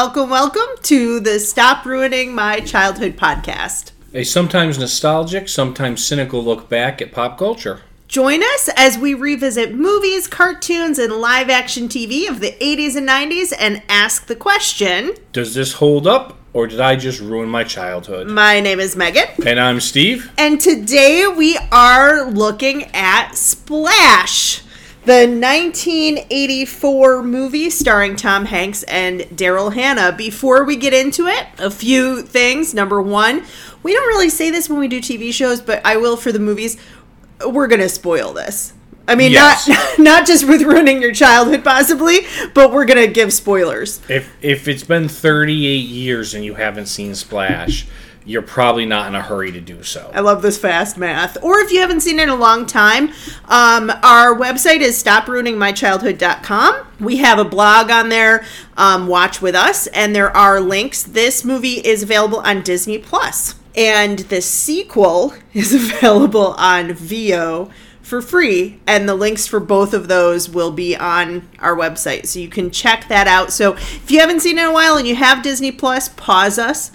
Welcome, welcome, to the Stop Ruining My Childhood podcast. A sometimes nostalgic, sometimes cynical look back at pop culture. Join us as we revisit movies, cartoons, and live action TV of the 80s and 90s and ask the question Does this hold up, or did I just ruin my childhood? My name is Megan. And I'm Steve. And today we are looking at Splash, the 1984 movie starring Tom Hanks and Daryl Hannah. Before we get into it, a few things. Number one, we don't really say this when we do TV shows, but I will for the movies. We're going to spoil this. I mean, Yes. not not just with ruining your childhood, possibly, but we're gonna give spoilers. If if it's been 38 years and you haven't seen Splash, you're probably not in a hurry to do so. I love this fast math. Or if you haven't seen it in a long time, um, our website is stopruiningmychildhood.com. We have a blog on there, um, Watch With Us, and there are links. This movie is available on Disney Plus, and the sequel is available on VO for free and the links for both of those will be on our website so you can check that out so if you haven't seen it in a while and you have disney plus pause us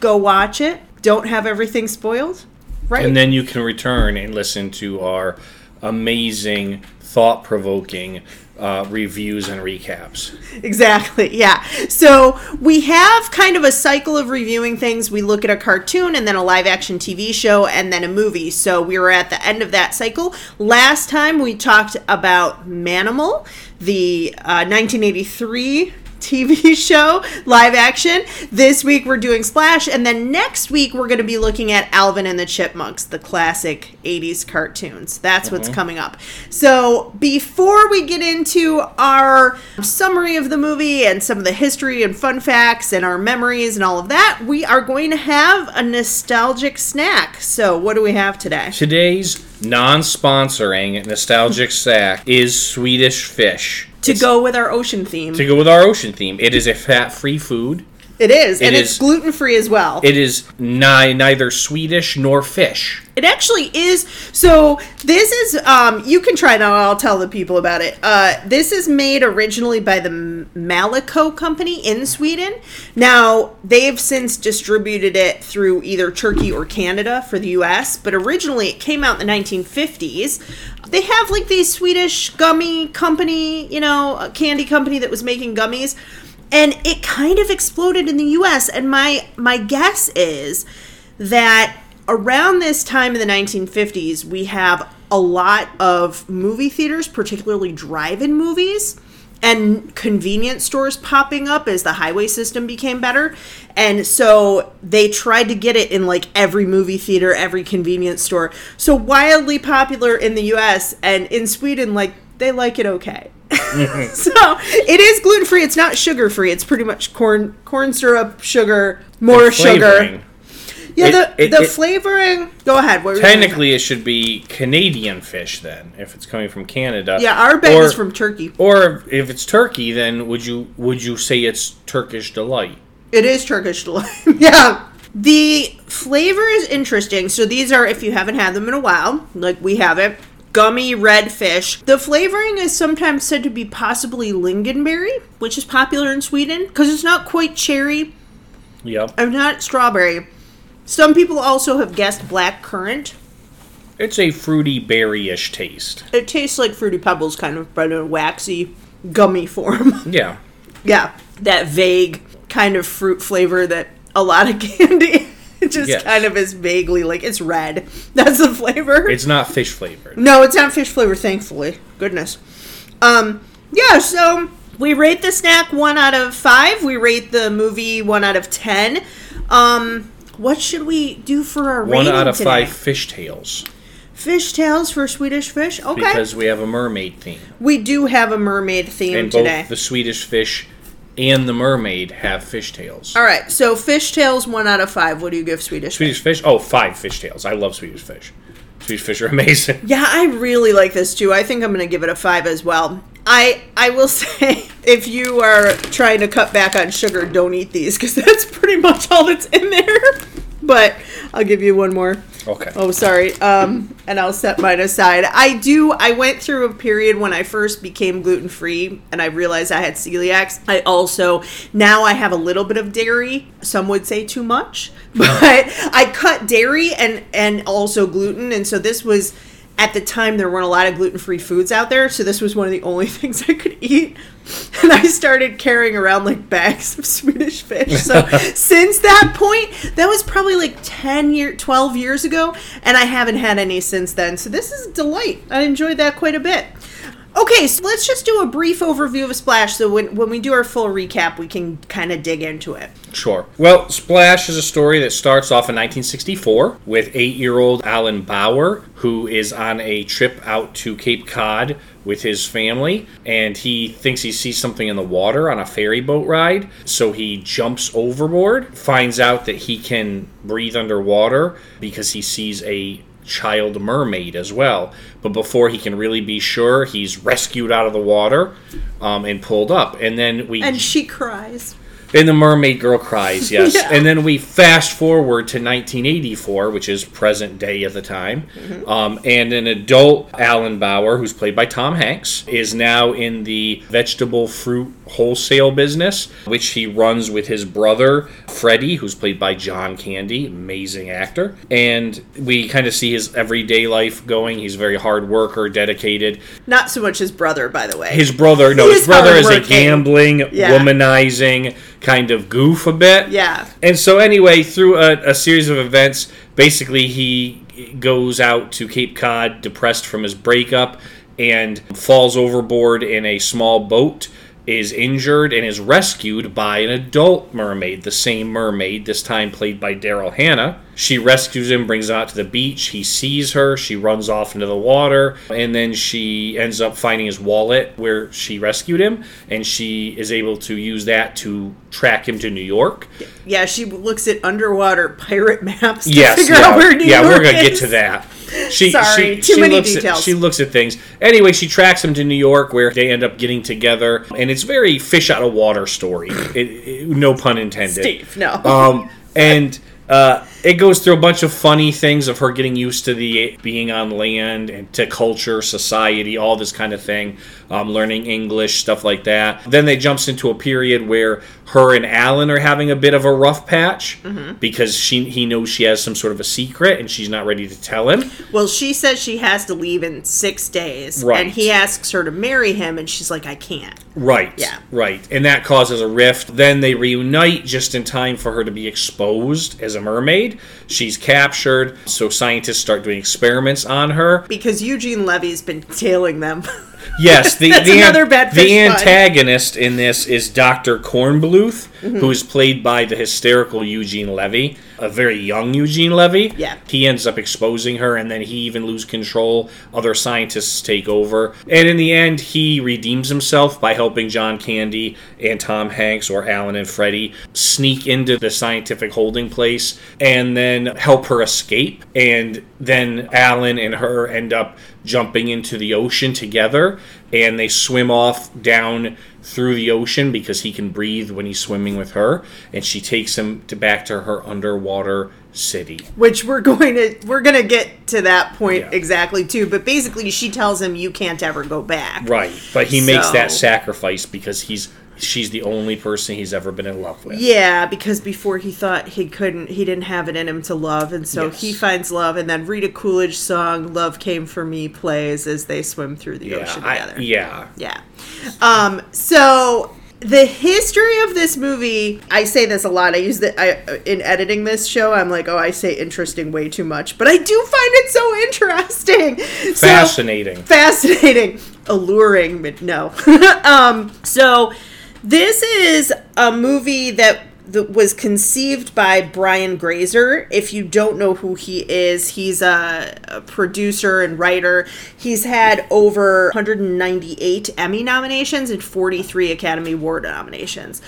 go watch it. Don't have everything spoiled. Right. And then you can return and listen to our amazing, thought provoking uh, reviews and recaps. exactly yeah. So we have kind of a cycle of reviewing things. We look at a cartoon and then a live action tv show and then a movie. So we were at the end of that cycle. Last time we talked about manimal the uh, 1983 TV show, live action. This week we're doing Splash, and then next week we're going to be looking at Alvin and the Chipmunks, the classic 80s cartoons. That's what's mm-hmm. coming up. So before we get into our summary of the movie and some of the history and fun facts and our memories and all of that, we are going to have a nostalgic snack. So what do we have today? Today's non sponsoring nostalgic sack is Swedish fish. To go with our ocean theme. To go with our ocean theme, it is a fat free food. It is, and It it's gluten free as well. It is ni- neither Swedish nor fish. It actually is. So this is. Um, you can try it out. I'll tell the people about it. Uh, this is made originally by the Malaco company in Sweden. Now they've since distributed it through either Turkey or Canada for the U.S. But originally it came out in the 1950s. They have like these Swedish gummy company, you know, candy company that was making gummies, and it kind of exploded in the U.S. And my my guess is that around this time in the 1950s, we have a lot of movie theaters, particularly drive in movies, and convenience stores popping up as the highway system became better. And so they tried to get it in like every movie theater, every convenience store. So wildly popular in the US and in Sweden, like they like it okay. so it is gluten free. It's not sugar free. It's pretty much corn corn syrup, sugar, more sugar. Yeah, It- the it- the it- flavoring. Go ahead. What were you gonna say? Technically, it should be Canadian fish then, if it's coming from Canada. yeah, our bag Or- is from Turkey. Or if it's turkey, then would you would you say it's Turkish delight? It is Turkish delight. yeah. The flavor is interesting. So these are, if you haven't had them in a while, like we haven't, gummy red fish. The flavoring is sometimes said to be possibly lingonberry, which is popular in Sweden because it's not quite cherry Yep. and not strawberry. Some people also have guessed black currant. It's a fruity berry-ish taste. It tastes like Fruity Pebbles, kind of, but in a waxy, gummy form. Yeah. yeah, that vague kind of fruit flavor that a lot of candy just Yes. kind of is vaguely like it's red. That's the flavor. It's not fish flavored. no, it's not fish flavor, thankfully. Goodness. Um, yeah, so we rate the snack one out of five. We rate the movie one out of ten. Um, what should we do for our One rating out of today? five fish tails Fish tails for Swedish fish. Okay, because we have a mermaid theme, we do have a mermaid theme and both today. the Swedish fish and the mermaid have fish tails. All right, so fish tails one out of five. What do you give Swedish? Swedish fish? Oh, five fish tails. I love Swedish fish. Swedish fish are amazing. Yeah, I really like this too. I think I'm going to give it a five as well. I I will say if you are trying to cut back on sugar, don't eat these because that's pretty much all that's in there. But I'll give you one more. Okay. Oh, sorry. Um, and I'll set mine aside. I do. I went through a period when I first became gluten free, and I realized I had celiac. I also now I have a little bit of dairy. Some would say too much, but I cut dairy and and also gluten, and so this was at the time there weren't a lot of gluten-free foods out there so this was one of the only things i could eat. And i started carrying around like bags of swedish fish. So since that point that was probably like 10 year 12 years ago and i haven't had any since then. So this is a delight. I enjoyed that quite a bit Okay, so let's just do a brief overview of Splash so when, when we do our full recap, we can kind of dig into it. Sure. Well, Splash is a story that starts off in 1964 with eight year old Alan Bauer, who is on a trip out to Cape Cod with his family, and he thinks he sees something in the water on a ferry boat ride. So he jumps overboard, finds out that he can breathe underwater because he sees a child mermaid as well. But before he can really be sure, he's rescued out of the water um, and pulled up. And then we And she cries. And the mermaid girl cries, yes. Yeah. And then we fast forward to 1984, which is present day at the time. Mm-hmm. Um, and an adult Alan Bauer, who's played by Tom Hanks, is now in the vegetable fruit wholesale business, which he runs with his brother, Freddie, who's played by John Candy, amazing actor. And we kind of see his everyday life going. He's a very hard worker, dedicated. Not so much his brother, by the way. His brother, no, He his is brother is a gambling, Yeah. womanizing kind of goof a bit. yeah. And so, anyway, through a, a series of events, basically he goes out to Cape Cod depressed from his breakup and falls overboard in a small boat, is injured, and is rescued by an adult mermaid, the same mermaid, this time played by Daryl Hannah. She rescues him, brings him out to the beach. He sees her. She runs off into the water, and then she ends up finding his wallet where she rescued him, and she is able to use that to track him to New York. Yeah, she looks at underwater pirate maps to Yes, figure yeah, out where New yeah, York we're gonna get to that. She, Sorry, she, too she many looks details. At, she looks at things. Anyway, she tracks him to New York, where they end up getting together, and it's very fish out of water story. It, it- no pun intended. Steve, no. Um, and uh, it goes through a bunch of funny things of her getting used to the being on land and to culture, society, all this kind of thing, um, learning English, stuff like that. Then they jumps into a period where her and Alan are having a bit of a rough patch Mm-hmm. because she he knows she has some sort of a secret and she's not ready to tell him. well, she says she has to leave in six days, Right. and he asks her to marry him, and she's like, "I can't." Right. Yeah. Right. And that causes a rift. Then they reunite just in time for her to be exposed as a mermaid. She's captured, so scientists start doing experiments on her. Because Eugene Levy's been tailing them. Yes, the That's the, another bad the antagonist in this is Dr. Kornbluth, Mm-hmm. who is played by the hysterical Eugene Levy, a very young Eugene Levy. Yeah. He ends up exposing her, and then he even loses control. Other scientists take over. And in the end, he redeems himself by helping John Candy and Tom Hanks, or Alan and Freddie, sneak into the scientific holding place and then help her escape. And then Alan and her end up jumping into the ocean together, and they swim off down through the ocean because he can breathe when he's swimming with her, and she takes him to back to her underwater city. which we're going to we're going to get to that point Yeah. exactly too but basically she tells him you can't ever go back Right, but he makes that sacrifice because he's she's the only person he's ever been in love with. yeah because before he thought he couldn't he didn't have it in him to love and so Yes. he finds love and then rita coolidge song love came for me plays as they swim through the Yeah, ocean I- together yeah. yeah um so the history of this movie i say this a lot i use that i in editing this show i'm like oh i say interesting way too much but i do find it so interesting So- Fascinating. fascinating, alluring, but no. um, so this is a movie that that was conceived by Brian Grazer. If you don't know who he is, he's a, a producer and writer. He's had over 198 Emmy nominations and 43 Academy Award nominations,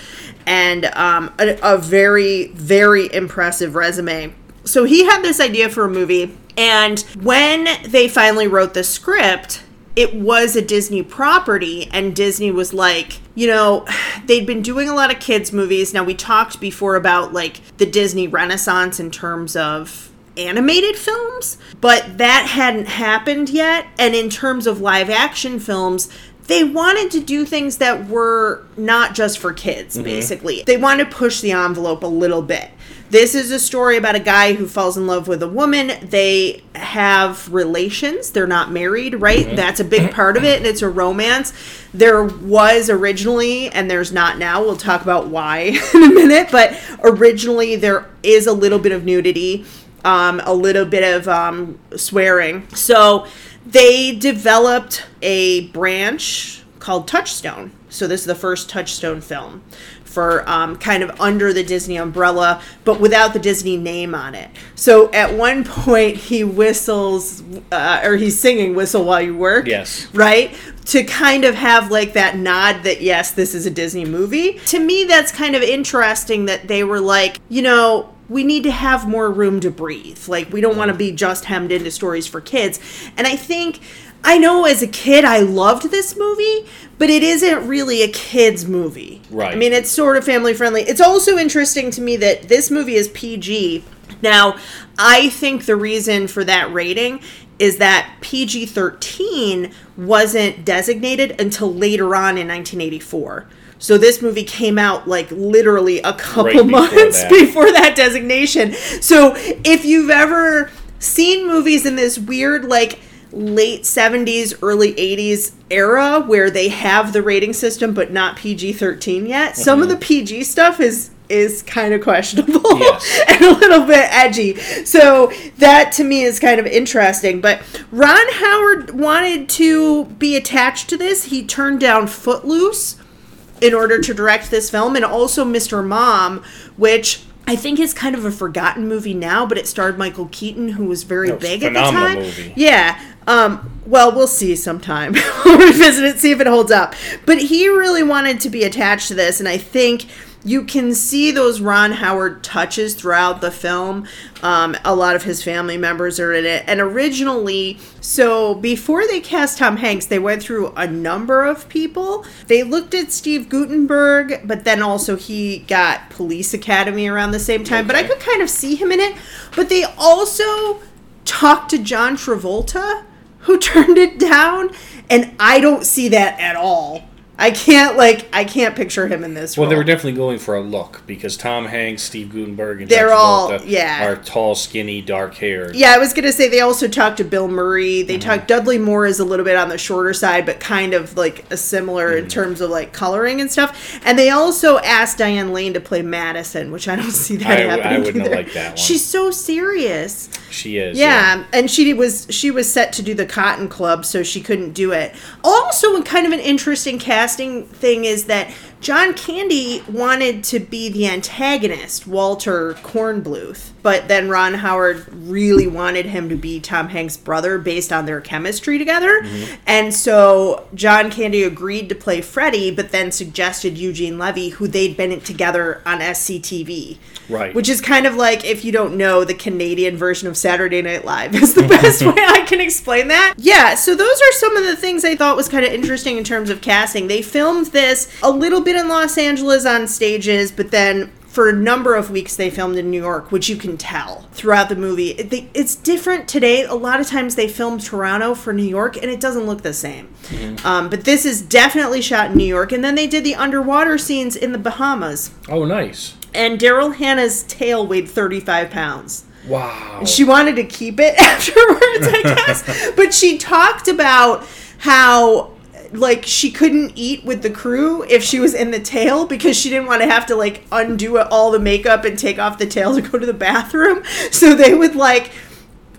and um, a, a very, very impressive resume. So he had this idea for a movie, and when they finally wrote the script, it was a Disney property, and Disney was like, you know, they'd been doing a lot of kids' movies. Now, we talked before about like the Disney Renaissance in terms of animated films, but that hadn't happened yet. And in terms of live action films, they wanted to do things that were not just for kids, mm-hmm. basically. They wanted to push the envelope a little bit. This is a story about a guy who falls in love with a woman. They have relations. They're not married, right? That's a big part of it, and it's a romance. There was originally, and there's not now. We'll talk about why in a minute, but originally there is a little bit of nudity, um, a little bit of um, swearing. So they developed a branch called Touchstone. So this is the first Touchstone film for um, kind of under the Disney umbrella, but without the Disney name on it. So at one point he whistles, uh, or he's singing "Whistle While You Work." Yes. Right to kind of have like that nod that yes, this is a Disney movie. To me, that's kind of interesting that they were like, you know. We need to have more room to breathe. Like, we don't want to be just hemmed into stories for kids. And I think I know as a kid I loved this movie, but it isn't really a kids movie. Right. I mean, it's sort of family friendly. It's also interesting to me that this movie is PG. Now, I think the reason for that rating is that PG 13 wasn't designated until later on in 1984. So this movie came out like literally a couple Right before months that. before that designation. So if you've ever seen movies in this weird like late 70s early 80s era where they have the rating system but not PG-13 yet some of the mm-hmm. PG stuff is is kind of questionable Yes. and a little bit edgy so that to me is kind of interesting but Ron Howard wanted to be attached to this he turned down Footloose in order to direct this film and also Mr. Mom, which I think is kind of a forgotten movie now, but it starred Michael Keaton, who was very was big at the time. movie. Yeah. Um, well, we'll see sometime. we'll revisit it, see if it holds up. But he really wanted to be attached to this, and I think you can see those Ron Howard touches throughout the film. Um, a lot of his family members are in it. And originally, so before they cast Tom Hanks, they went through a number of people. They looked at Steve Guttenberg, but then also he got Police Academy around the same time. But I could kind of see him in it. But they also talked to John Travolta, who turned it down. And I don't see that at all. I can't like I can't picture him in this. Well, they were definitely going for a look because Tom Hanks, Steve Guttenberg, and They're John all- Travolta yeah. are tall, skinny, dark haired. Yeah, I was gonna say they also talked to Bill Murray. They Mm-hmm. talked Dudley Moore is a little bit on the shorter side, but kind of like a similar Mm-hmm. in terms of like coloring and stuff. And they also asked Diane Lane to play Madison, which I don't see that I- I wouldn't either. liked that one. She's so serious. She is. Yeah, and she was she was set to do the Cotton Club, so she couldn't do it. Also, kind of an interesting casting thing is that John Candy wanted to be the antagonist, Walter Kornbluth, but then Ron Howard really wanted him to be Tom Hanks' brother based on their chemistry together, mm-hmm. and so John Candy agreed to play Freddie, but then suggested Eugene Levy, who they'd been together on SCTV. Right. Which is kind of like if you don't know the Canadian version of Saturday Night Live is the best way I can explain that. Yeah, so those are some of the things I thought was kind of interesting in terms of casting. They filmed this a little bit in Los Angeles on stages, but then for a number of weeks they filmed in New York, which you can tell throughout the movie. It, they, it's different today. A lot of times they film Toronto for New York and it doesn't look the same. Um, but this is definitely shot in New York. And then they did the underwater scenes in the Bahamas. Oh, nice. And Daryl Hannah's tail weighed 35 pounds. Wow. She wanted to keep it afterwards, I guess. but she talked about how like she couldn't eat with the crew if she was in the tail because she didn't want to have to like undo all the makeup and take off the tail to go to the bathroom. So they would like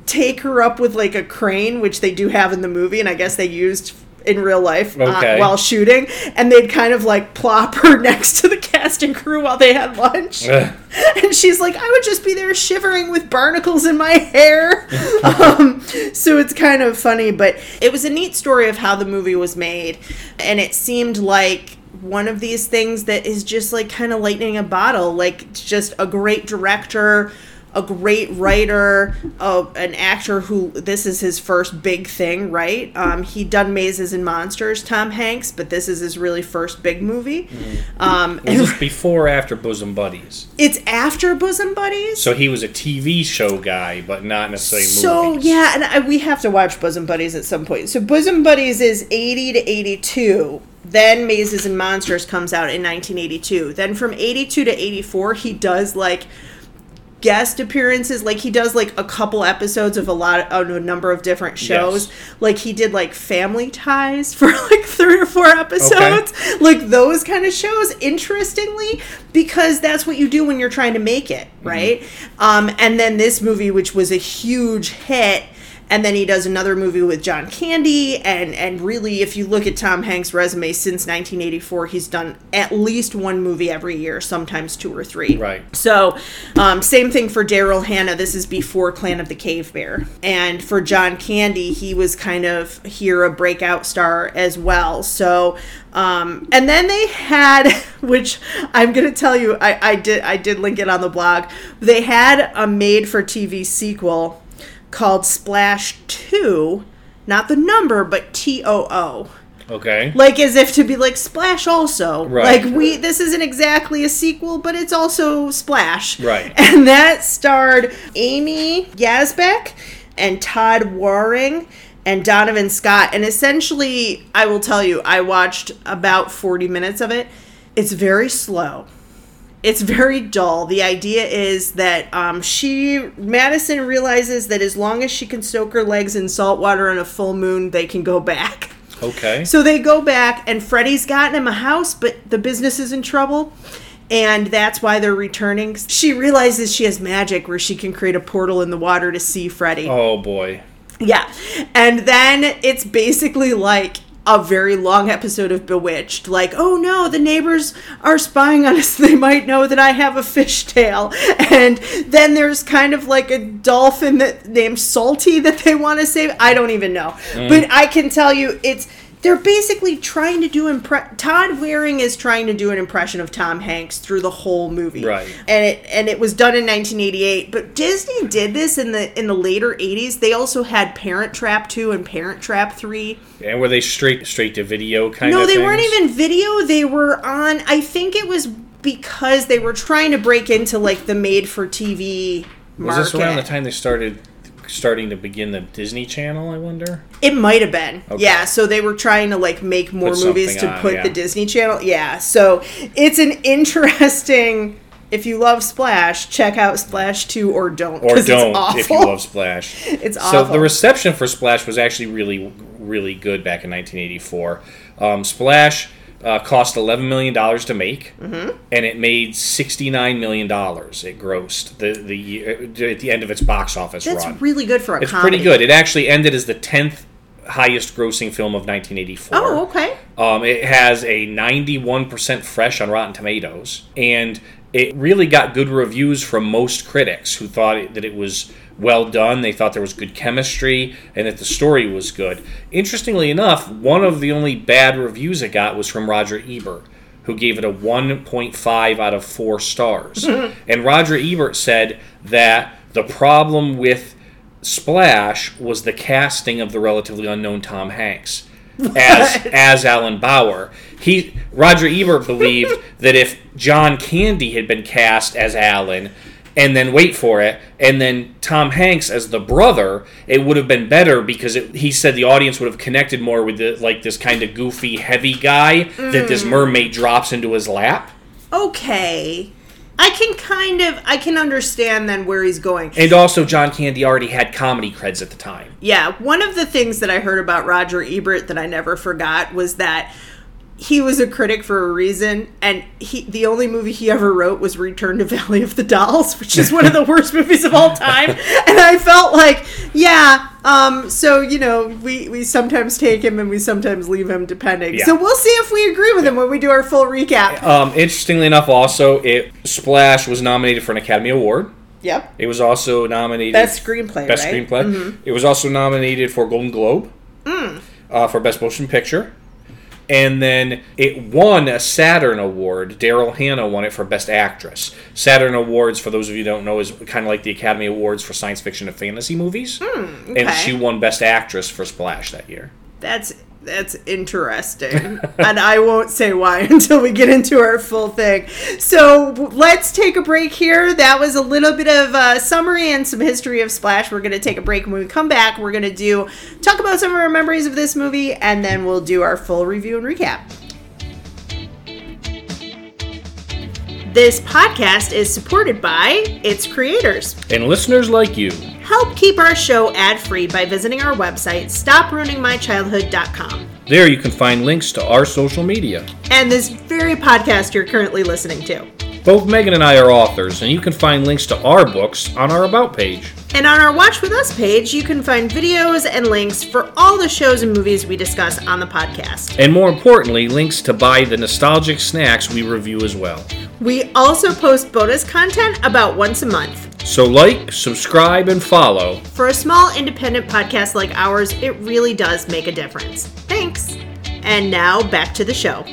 take her up with like a crane, which they do have in the movie, and I guess they used in real life uh, while shooting, and they'd kind of like plop her next to the cast and crew while they had lunch. Ugh. And she's like, I would just be there shivering with barnacles in my hair. um, so it's kind of funny, but it was a neat story of how the movie was made. And it seemed like one of these things that is just like kind of lightning a bottle, like just a great director a great writer, uh, an actor who this is his first big thing, right? Um, he'd done Mazes and Monsters, Tom Hanks, but this is his really first big movie. Mm-hmm. Um, Was this before or after Bosom Buddies? it's after Bosom Buddies. So he was a TV show guy, but not necessarily So movies. yeah, and I, we have to watch Bosom Buddies at some point. So Bosom Buddies is eighty to eighty-two. Then Mazes and Monsters comes out in nineteen eighty-two. Then from eighty-two to eighty-four, he does like guest appearances. Like he does like a couple episodes of a lot of a number of different shows. Yes. Like he did like Family Ties for like three or four episodes. Like those kind of shows. Interestingly, because that's what you do when you're trying to make it, right? Um, and then this movie, which was a huge hit. And then he does another movie with John Candy, and and really, if you look at Tom Hanks' resume since 1984, he's done at least one movie every year, sometimes two or three. Right. So, um, same thing for Daryl Hannah. This is before Clan of the Cave Bear. And for John Candy, he was kind of here a breakout star as well. So, um, and then they had, which I'm gonna tell you, I, I did I did link it on the blog. They had a made-for-TV sequel called Splash Two, not the number, but T O O Okay. like as if to be like splash also Right. like we this isn't exactly a sequel but it's also splash Right. and that starred amy yasbeck and todd waring and donovan scott and essentially i will tell you i watched about 40 minutes of it it's very slow it's very dull. The idea is that um, she, Madison, realizes that as long as she can soak her legs in salt water on a full moon, they can go back. Okay. So they go back, and Freddie's gotten him a house, but the business is in trouble. And that's why they're returning. She realizes she has magic where she can create a portal in the water to see Freddie. oh boy. Yeah. And then it's basically like a very long episode of Bewitched. Like, oh no, the neighbors are spying on us. They might know that I have a fishtail. And then there's kind of like a dolphin that named Salty that they want to save. I don't even know. Mm. But I can tell you it's they're basically trying to do impre- Todd Waring is trying to do an impression of Tom Hanks through the whole movie. Right. And it and it was done in 1988, but Disney did this in the in the later 80s. They also had Parent Trap 2 and Parent Trap 3. And were they straight straight to video kind No, of? No, they weren't even video. They were on I think it was because they were trying to break into like the made for TV Was this around the time they started starting to begin the Disney Channel? I wonder. It might have been. Okay. Yeah, so they were trying to like make more Put movies to on, put yeah. the Disney Channel. Yeah, so it's an interesting. If you love Splash, check out Splash Two or don't. Or don't it's awful. if you love Splash. It's awful. So the reception for Splash was actually really, really good back in 1984. Um, Splash uh, cost 11 million dollars to make, Mm-hmm. and it made 69 million dollars. It grossed the the at the end of its box office That's run. really good for a it's comedy. pretty good. It actually ended as the 10th highest grossing film of 1984. Oh, okay. Um, it has a 91% fresh on Rotten Tomatoes, and it really got good reviews from most critics who thought that it was well done. They thought there was good chemistry and that the story was good. Interestingly enough, one of the only bad reviews it got was from Roger Ebert, who gave it a 1.5 out of 4 stars. and Roger Ebert said that the problem with Splash was the casting of the relatively unknown Tom Hanks as as Alan Bauer. He Roger Ebert believed that if John Candy had been cast as Alan and then wait for it and then Tom Hanks as the brother, it would have been better because it, he said the audience would have connected more with the, like this kind of goofy heavy guy that this mm. mermaid drops into his lap. Okay. I can kind of I can understand then where he's going. And also John Candy already had comedy creds at the time. Yeah, one of the things that I heard about Roger Ebert that I never forgot was that he was a critic for a reason, and he the only movie he ever wrote was Return to Valley of the Dolls, which is one of the worst movies of all time. And I felt like, yeah, um, so you know, we we sometimes take him and we sometimes leave him, depending. Yeah. So we'll see if we agree with him when we do our full recap. Um, interestingly enough, also it Splash was nominated for an Academy Award. Yep, It was also nominated best screenplay, Best right? Mm-hmm. Screenplay. It was also nominated for Golden Globe uh, for Best Motion Picture. And then it won a Saturn Award. Daryl Hannah won it for Best Actress. Saturn Awards, for those of you who don't know, is kind of like the Academy Awards for science fiction and fantasy movies. Hmm, and okay. she won Best Actress for Splash that year. That's that's interesting. and I won't say why until we get into our full thing. So let's take a break here. That was a little bit of a summary and some history of Splash. We're going to take a break. When we come back, we're going to do talk about some of our memories of this movie, and then we'll do our full review and recap. This podcast is supported by its creators. And listeners like you. Help keep our show ad free by visiting our website, stopruiningmychildhood.com. There you can find links to our social media. And this very podcast you're currently listening to. Both Megan and I are authors, and you can find links to our books on our About page. And on our Watch With Us page, you can find videos and links for all the shows and movies we discuss on the podcast. And more importantly, links to buy the nostalgic snacks we review as well. We also post bonus content about once a month. So, like, subscribe, and follow. For a small independent podcast like ours, it really does make a difference. Thanks. And now back to the show.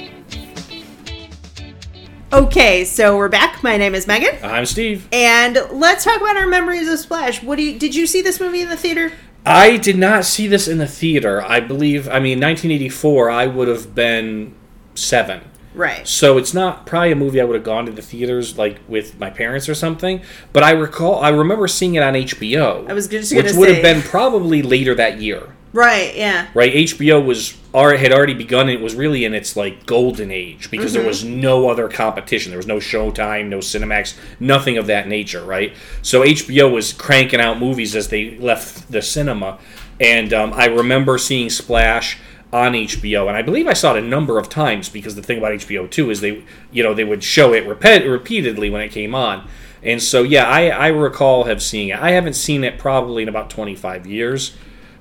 Okay, so we're back. My name is Megan, I'm Steve. and let's talk about our memories of Splash. What do you did you see this movie in the theater? I did not see this in the theater. I believe, I mean, 1984, I would have been seven. Right. So it's not probably a movie I would have gone to the theaters like with my parents or something. But I recall, I remember seeing it on HBO. I was just which would have been probably later that year. Right, yeah. Right, HBO was had already begun. It was really in its like golden age because Mm-hmm. there was no other competition. There was no Showtime, no Cinemax, nothing of that nature. Right, so HBO was cranking out movies as they left the cinema, and um, I remember seeing Splash on HBO, and I believe I saw it a number of times because the thing about HBO too is they, you know, they would show it repeat, repeatedly when it came on. And so, yeah, I, I recall have seen it. I haven't seen it probably in about 25 years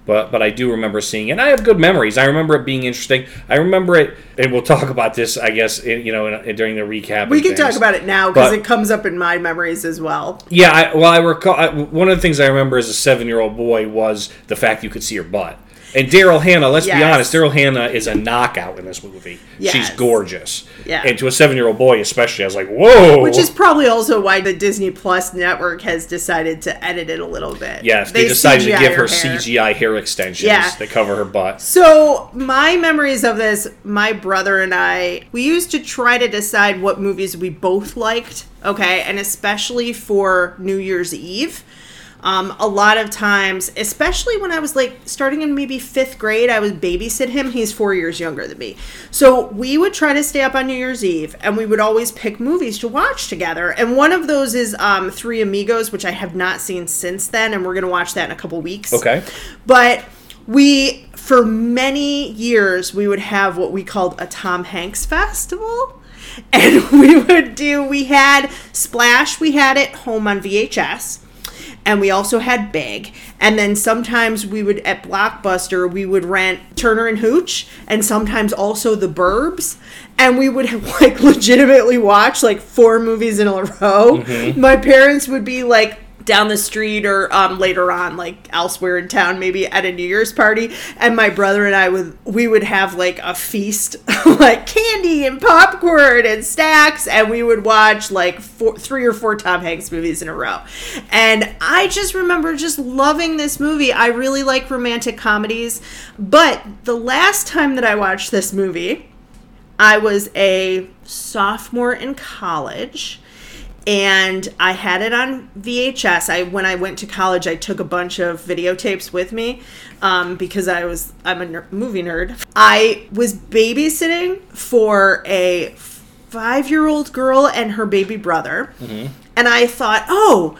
but but I do remember seeing it. And I have good memories. I remember it being interesting. I remember it, and we'll talk about this, I guess, in, you know, in, during the recap. We can talk about it now because it comes up in my memories as well. Yeah, I, well, I recall I, one of the things I remember as a seven-year-old boy was the fact you could see her butt. And Daryl Hannah, let's Yes. be honest, Daryl Hannah is a knockout in this movie. Yes. She's gorgeous. Yeah. And to a seven-year-old boy, especially, I was like, whoa. Which is probably also why the Disney Plus network has decided to edit it a little bit. yes, they, decided to give her hair. CGI hair extensions Yeah. that cover her butt. So, my memories of this, my brother and I, we used to try to decide what movies we both liked, okay? And especially for New Year's Eve. Um, a lot of times, especially when I was like starting in maybe fifth grade, I was babysit him. He's four years younger than me. So we would try to stay up on New Year's Eve and we would always pick movies to watch together. And one of those is um, Three Amigos, which I have not seen since then. And we're going to watch that in a couple weeks. Okay. But we, for many years, we would have what we called a Tom Hanks festival. And we would do, we had Splash, we had it home on VHS. And we also had Big. And then sometimes we would, at Blockbuster, we would rent Turner and Hooch and sometimes also The Burbs. And we would like legitimately watch like four movies in a row. Mm-hmm. My parents would be like, down the street or um, later on like elsewhere in town maybe at a new year's party and my brother and i would we would have like a feast like candy and popcorn and snacks and we would watch like four, three or four tom hanks movies in a row. And i just remember just loving this movie. I really like romantic comedies but the last time that i watched this movie i was a sophomore in college and I had it on VHS. I when I went to college, I took a bunch of videotapes with me um, because I was I'm a ner- movie nerd. I was babysitting for a five year old girl and her baby brother, and I thought, oh.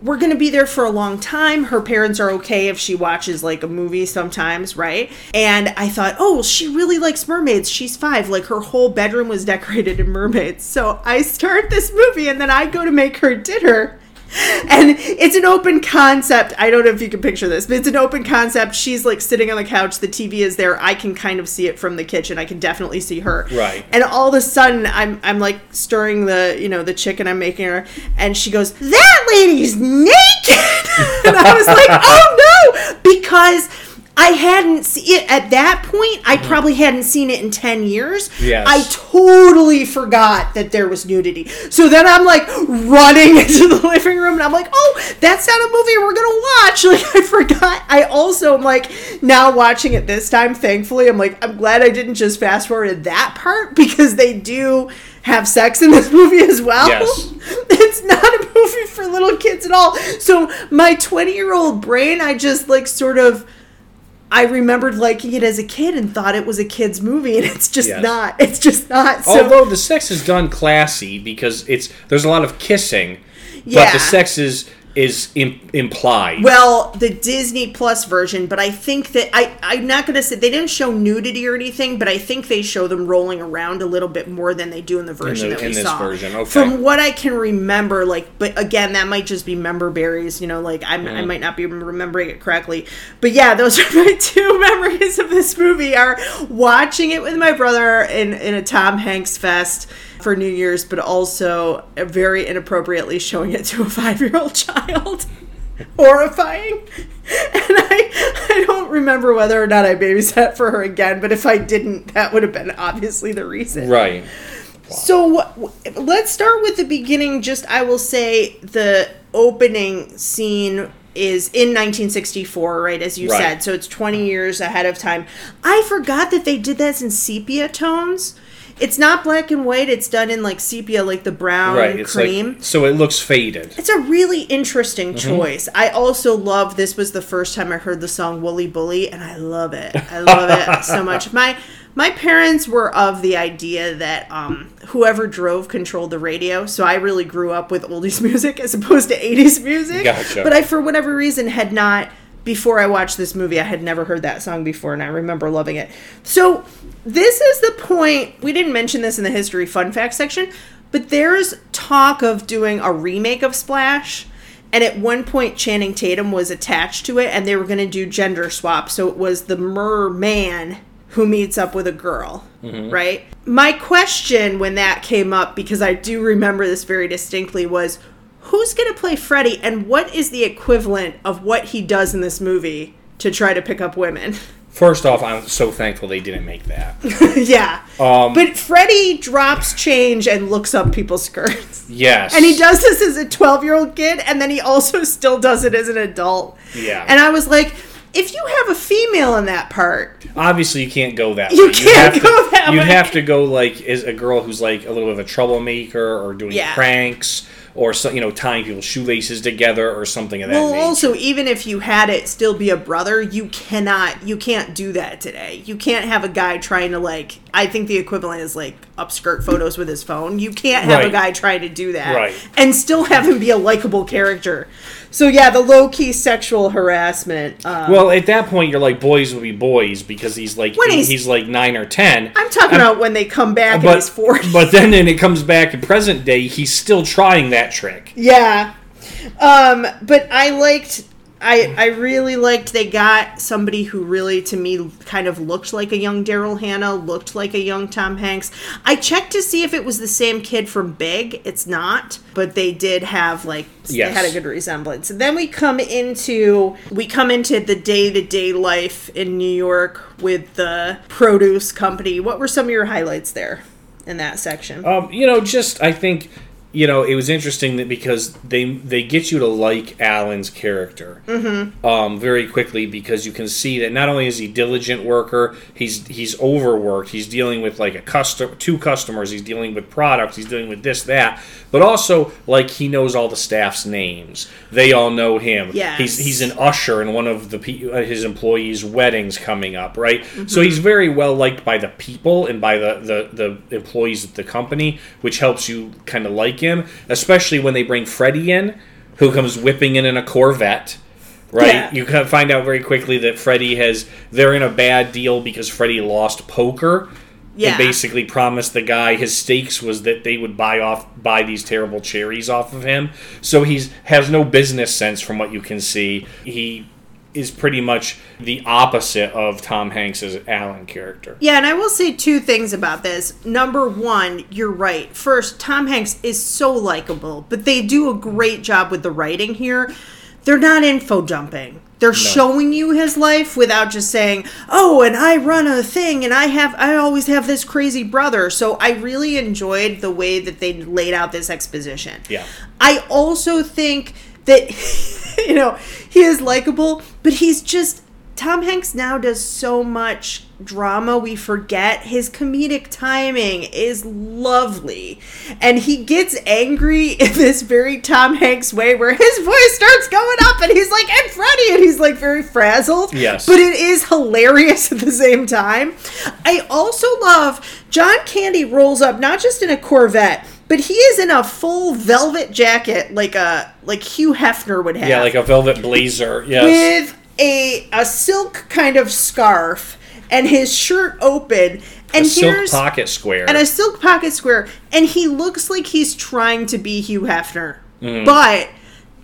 We're gonna be there for a long time. Her parents are okay if she watches like a movie sometimes, right? And I thought, oh, she really likes mermaids. She's five. Like her whole bedroom was decorated in mermaids. So I start this movie and then I go to make her dinner. And it's an open concept. I don't know if you can picture this, but it's an open concept. She's like sitting on the couch. The TV is there. I can kind of see it from the kitchen. I can definitely see her. Right. And all of a sudden, I'm I'm like stirring the you know the chicken I'm making her, and she goes, "That lady's naked," and I was like, "Oh no!" Because I hadn't seen it at that point. I mm-hmm. probably hadn't seen it in 10 years. Yes. I totally forgot that there was nudity. So then I'm like running into the living room and I'm like, oh, that's not a movie we're going to watch. Like, I forgot. I also am like, now watching it this time, thankfully, I'm like, I'm glad I didn't just fast forward to that part because they do have sex in this movie as well. Yes. It's not a movie for little kids at all. So my 20 year old brain, I just like sort of. I remembered liking it as a kid and thought it was a kid's movie, and it's just Yes. not. It's just not. So, Although the sex is done classy because it's there's a lot of kissing, but the sex is is Im- implied. well, the Disney Plus version, but I think that I I'm not gonna say they didn't show nudity or anything, but I think they show them rolling around a little bit more than they do in the version the- that we this saw. version, okay. From what I can remember, like, but again, that might just be member berries. You know, like I'm, Mm-hmm. I might not be remembering it correctly, but yeah, those are my two memories of this movie: are watching it with my brother in in a Tom Hanks fest for New Year's, but also very inappropriately showing it to a five year old child. Horrifying. And I, I don't remember whether or not I babysat for her again, but if I didn't, that would have been obviously the reason. right. So let's start with the beginning. Just I will say the opening scene is in 1964, right? As you Right. said, so it's 20 years ahead of time. I forgot that they did that in sepia tones. It's not black and white. It's done in like sepia, like the brown Right. Cream. like so it looks faded. It's a really interesting Mm-hmm. choice. I also love this was the first time I heard the song Wooly Bully and I love it. I love it so much. My my parents were of the idea that um, whoever drove controlled the radio, so I really grew up with oldies music as opposed to 80s music. Gotcha. But I for whatever reason had not before I watched this movie, I had never heard that song before and I remember loving it. So this is the point we didn't mention this in the history fun fact section, but there's talk of doing a remake of Splash. And at one point, Channing Tatum was attached to it, and they were going to do gender swap. So it was the merman who meets up with a girl, mm-hmm. right? My question when that came up, because I do remember this very distinctly, was who's going to play Freddy, and what is the equivalent of what he does in this movie to try to pick up women? First off, I'm so thankful they didn't make that. yeah. Um, but Freddy drops change and looks up people's skirts. yes. And he does this as a 12 year old kid, and then he also still does it as an adult. Yeah. And I was like, if you have a female in that part, Obviously, you can't go that You way. can't have go to, that You'd way. have to go like is a girl who's like a little bit of a troublemaker or doing Yeah. pranks or so, you know tying people's shoelaces together or something of that well, nature. also, even if you had it still be a brother, you cannot, you can't do that today. You can't have a guy trying to, like, I think the equivalent is like upskirt photos with his phone. You can't have a guy trying to do that Right. and still have him be a likable character. So, yeah, the low key sexual harassment. Um, well, at that point, you're like boys will be boys because he's like When he's- he's, like nine or ten. I'm talking about when they come back and but he's 40. but then when it comes back in present day, he's still trying that trick. Yeah. Um, but I liked I I really liked they got somebody who really to me kind of looked like a young Daryl Hannah, looked like a young Tom Hanks. I checked to see if it was the same kid from Big. It's not, but they did have like Yes. they had a good resemblance. And then we come into we come into the day-to-day life in New York with the produce company. What were some of your highlights there in that section? Um, you know, just I think you know it was interesting that because they they get you to like Alan's character um, very quickly because you can see that not only is he diligent worker, he's he's overworked. He's dealing with like a custom two customers. He's dealing with products. He's dealing with this that, but also like he knows all the staff's names. They all know him. Yes. He's he's an usher in one of the uh, his employees' weddings coming up, right? So he's very well liked by the people and by the, the, the employees of the company, which helps you kind of like him, especially when they bring Freddie in, who comes whipping in in a Corvette. Right, Yeah. you can find out very quickly that Freddie has. They're in a bad deal because Freddie lost poker, Yeah. and basically promised the guy his stakes was that they would buy off buy these terrible cherries off of him. So he's has no business sense from what you can see. He is pretty much the opposite of Tom Hanks's Alan character. Yeah, and I will say two things about this. Number one, you're right. First, Tom Hanks is so likable, but they do a great job with the writing here. They're not info dumping. They're showing you his life without just saying, "Oh, and I run a thing and I have I always have this crazy brother." So I really enjoyed the way that they laid out this exposition. Yeah. I also think that you know, he is likable, but he's just Tom Hanks now does so much drama we forget. His comedic timing is lovely. And he gets angry in this very tom hanks way where his voice starts going up and he's like and freddie and he's like very frazzled. Yes. but it is hilarious at the same time. I also love john candy rolls up not just in a corvette but he is in a full velvet jacket like a like hugh hefner would have Yeah, like a velvet blazer. Yes. with a a silk kind of scarf and his shirt open and a silk pocket square. and a silk pocket square and he looks like he's trying to be Hugh Hefner Mm-hmm. but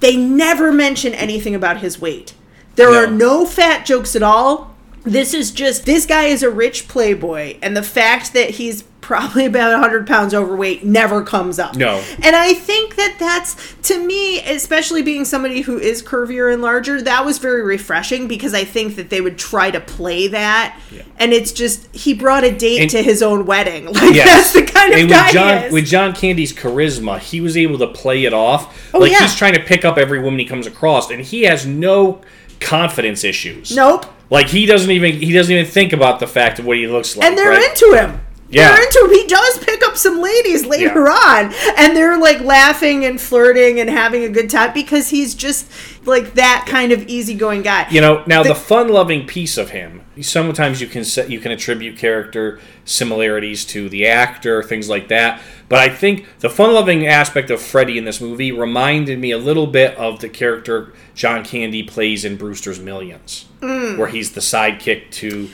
they never mention anything about his weight there No. are no fat jokes at all this is just this guy is a rich playboy and the fact that he's probably about 100 pounds overweight never comes up No. and I think that that's, to me, especially being somebody who is curvier and larger, that was very refreshing because I think that they would try to play that. And it's just, he brought a date And- to his own wedding. Like, Yes. that's the kind of and guy with John, he is. with John Candy's charisma, he was able to play it off. Oh, like yeah. he's trying to pick up every woman he comes across, and he has no confidence issues. nope. Like he doesn't even he doesn't even think about the fact of what he looks like. And they're right? into him. Yeah. Into. He does pick up some ladies later on. And they're like laughing and flirting and having a good time because he's just like that kind of easygoing guy. You know, now the, The- fun-loving piece of him. Sometimes you can set, you can attribute character similarities to the actor, things like that. But I think the fun-loving aspect of Freddy in this movie reminded me a little bit of the character John Candy plays in Brewster's Millions, mm. where he's the sidekick to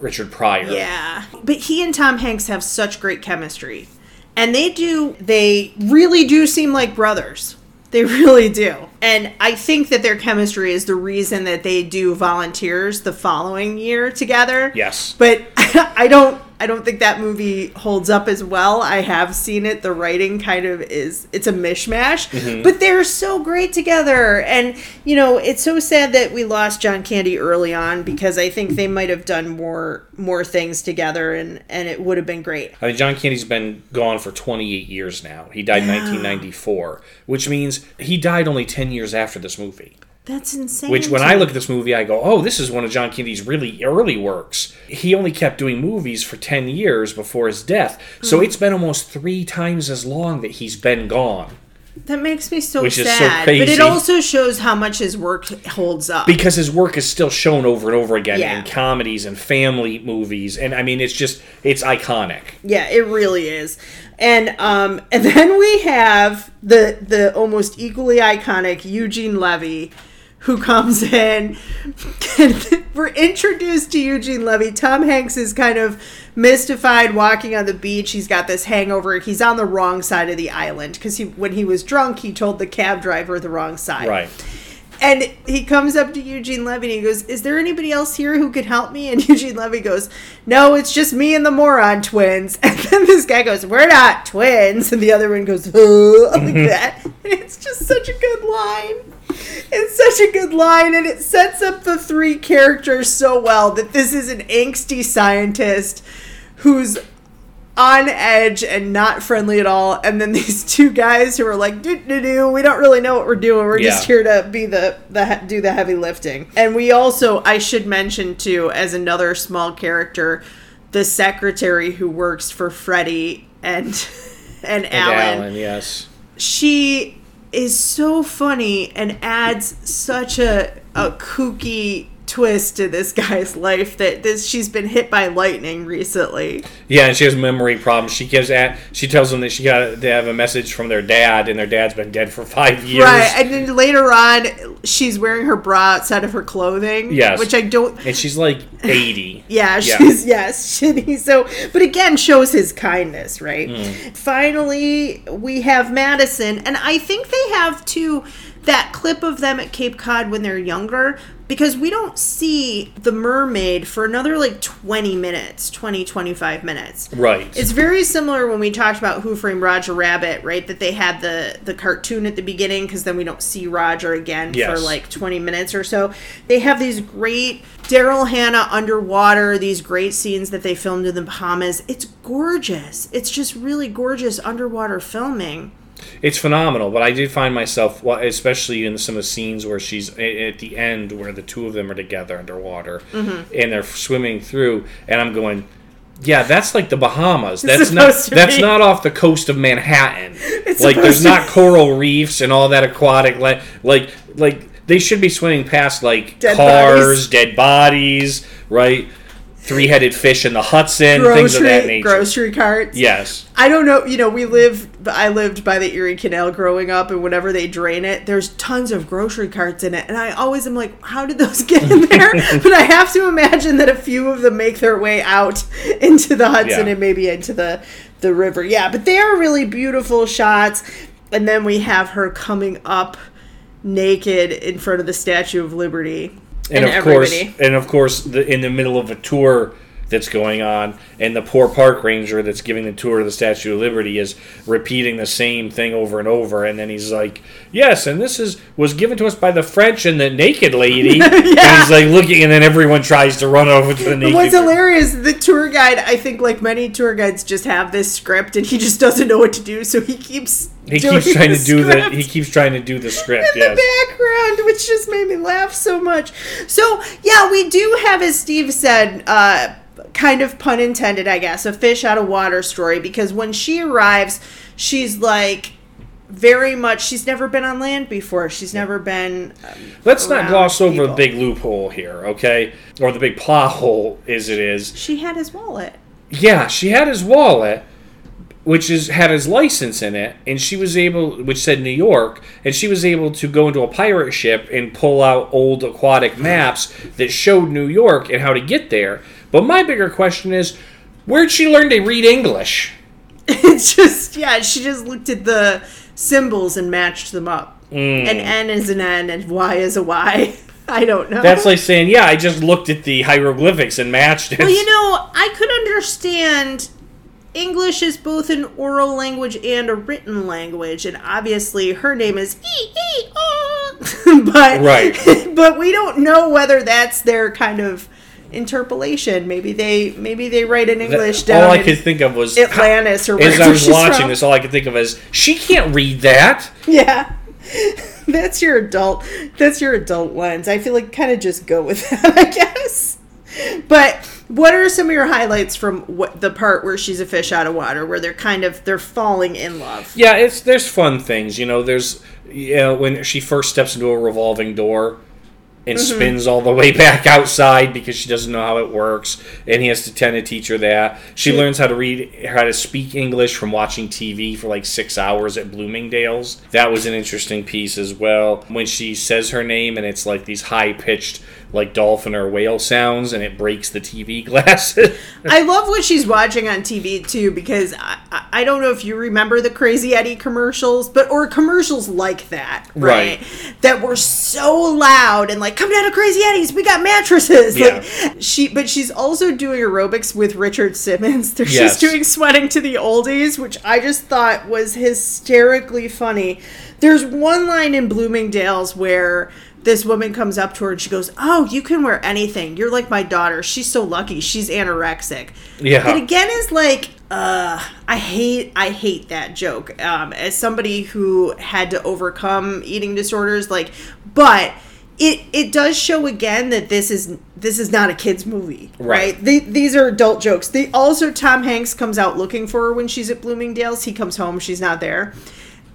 Richard Pryor. Yeah. But he and Tom Hanks have such great chemistry. And they do, they really do seem like brothers. They really do. And I think that their chemistry is the reason that they do volunteers the following year together. Yes. But I don't I don't think that movie holds up as well. I have seen it. The writing kind of is it's a mishmash, Mm-hmm. but they're so great together. And you know, it's so sad that we lost John Candy early on because I think they might have done more more things together and and it would have been great. I mean, John Candy's been gone for 28 years now. He died in 1994, which means he died only 10 years after this movie. That's insane. Which, when I look at this movie, I go, "Oh, this is one of John Candy's really early works." He only kept doing movies for 10 years before his death, so Hmm. it's been almost three times as long that he's been gone. that makes me so Which is so sad. But it also shows how much his work holds up. Because his work is still shown over and over again Yeah. in comedies and family movies, and I mean, it's just it's iconic. Yeah, it really is. And um and then we have the the almost equally iconic Eugene Levy who comes in we're introduced to Eugene Levy. Tom Hanks is kind of mystified walking on the beach. He's got this hangover. He's on the wrong side of the island because he when he was drunk, he told the cab driver the wrong side. Right. And he comes up to Eugene Levy and he goes, Is there anybody else here who could help me? And Eugene Levy goes, No, it's just me and the moron twins. And then this guy goes, We're not twins. And the other one goes, "Uh," like that. And it's just such a good line. It's such a good line. And it sets up the three characters so well that this is an angsty scientist who's on edge and not friendly at all. And then these two guys who are like, do do do, we don't really know what we're doing. We're just here to be the the do the heavy lifting. And we also, I should mention too, as another small character, the secretary who works for Freddie and and, And Alan. Alan, yes. She is so funny and adds such a a kooky twist to this guy's life that this she's been hit by lightning recently. Yeah, and she has memory problems. She gives at she tells them that she got they have a message from their dad, and their dad's been dead for five years. Right, and then later on, she's wearing her bra outside of her clothing. Yes. which I don't. and she's like eighty. Yeah, Yeah. she's yes, shitty. So, but again, shows his kindness, right? Mm. Finally, we have Madison, and I think they have two that clip of them at Cape Cod when they're younger because we don't see the mermaid for another like 20 minutes 20 25 minutes. Right. it's very similar when we talked about who framed roger rabbit right? That they had the the cartoon at the beginning because then we don't see roger again Yes. for like 20 minutes or so. They have these great daryl hannah underwater these great scenes that they filmed in the bahamas. It's gorgeous. It's just really gorgeous underwater filming It's phenomenal, but I did find myself, especially in some of the scenes where she's at the end, where the two of them are together underwater Mm-hmm. and they're swimming through, and I'm going, yeah, that's like the Bahamas. That's not that's not off the coast of Manhattan. It's like there's not coral reefs and all that aquatic li- like like they should be swimming past like Dead cars, bodies. dead bodies, right? Three-headed fish in the Hudson, things of that nature. grocery carts Yes. I don't know. You know, we live. I lived by the Erie Canal growing up, and whenever they drain it, there's tons of grocery carts in it, and I always am like, how did those get in there? but I have to imagine that a few of them make their way out into the Hudson Yeah. and maybe into the the river. Yeah, but they are really beautiful shots. And then we have her coming up naked in front of the Statue of Liberty. And, of everybody. course, and of course, the, in the middle of a tour that's going on, and the poor park ranger that's giving the tour of the Statue of Liberty is repeating the same thing over and over, and then he's like, "Yes, and this is was given to us by the French and the naked lady." And he's like looking, and then everyone tries to run over to the naked. What's hilarious, the tour guide, I think like many tour guides just have this script and he just doesn't know what to do, so he keeps He keeps trying to do the. script He keeps trying to do the script. in Yes. the background, which just made me laugh so much. So yeah, we do have, as Steve said, uh kind of pun intended, I guess, a fish out of water story because when she arrives, she's like very much she's never been on land before. She's never been um, Let's not gloss over people. the big loophole here, okay? Or the big plot hole, as it is. She had his wallet. Yeah, she had his wallet, which is had his license in it, and she was able, which said New York, and she was able to go into a pirate ship and pull out old aquatic maps that showed New York and how to get there. But my bigger question is, where'd she learn to read English? it's just yeah she just looked at the symbols and matched them up Mm. and n is an n and y is a y i don't know That's like saying, yeah, I just looked at the hieroglyphics and matched it. well you know i could understand english is both an oral language and a written language and obviously her name is e e o but Right. but we don't know whether that's their kind of interpolation maybe they maybe they write in english down all I could think of was atlantis or as I was watching from. this, all I could think of is she can't read that. Yeah. That's your adult that's your adult lens. I feel like kind of just go with that, I guess. But what are some of your highlights from what the part where she's a fish out of water where they're kind of they're falling in love? Yeah, it's there's fun things. You know, there's you know when she first steps into a revolving door and Mm-hmm. spins all the way back outside because she doesn't know how it works, and he has to tend to teach her that. She She- learns how to read, how to speak English from watching TV for like six hours at Bloomingdale's. That was an interesting piece as well. When she says her name and it's like these high pitched like dolphin or whale sounds, and it breaks the TV glasses. I love what she's watching on TV too because I, I- don't know if you remember the Crazy Eddie commercials, but or commercials like that, right? Right. That were so loud and like, come down to Crazy Eddie's, we got mattresses. Yeah. Like she, but she's also doing aerobics with Richard Simmons. They're Yes. just doing sweating to the oldies, which I just thought was hysterically funny. There's one line in Bloomingdale's where this woman comes up to her and she goes, "Oh, you can wear anything. You're like my daughter. She's so lucky. She's anorexic." Yeah. It again is like, uh, I hate, I hate that joke. Um, as somebody who had to overcome eating disorders, like, but it it does show again that this is this is not a kids movie, right? Right. The, these are adult jokes. They also Tom Hanks comes out looking for her when she's at Bloomingdale's. He comes home, she's not there.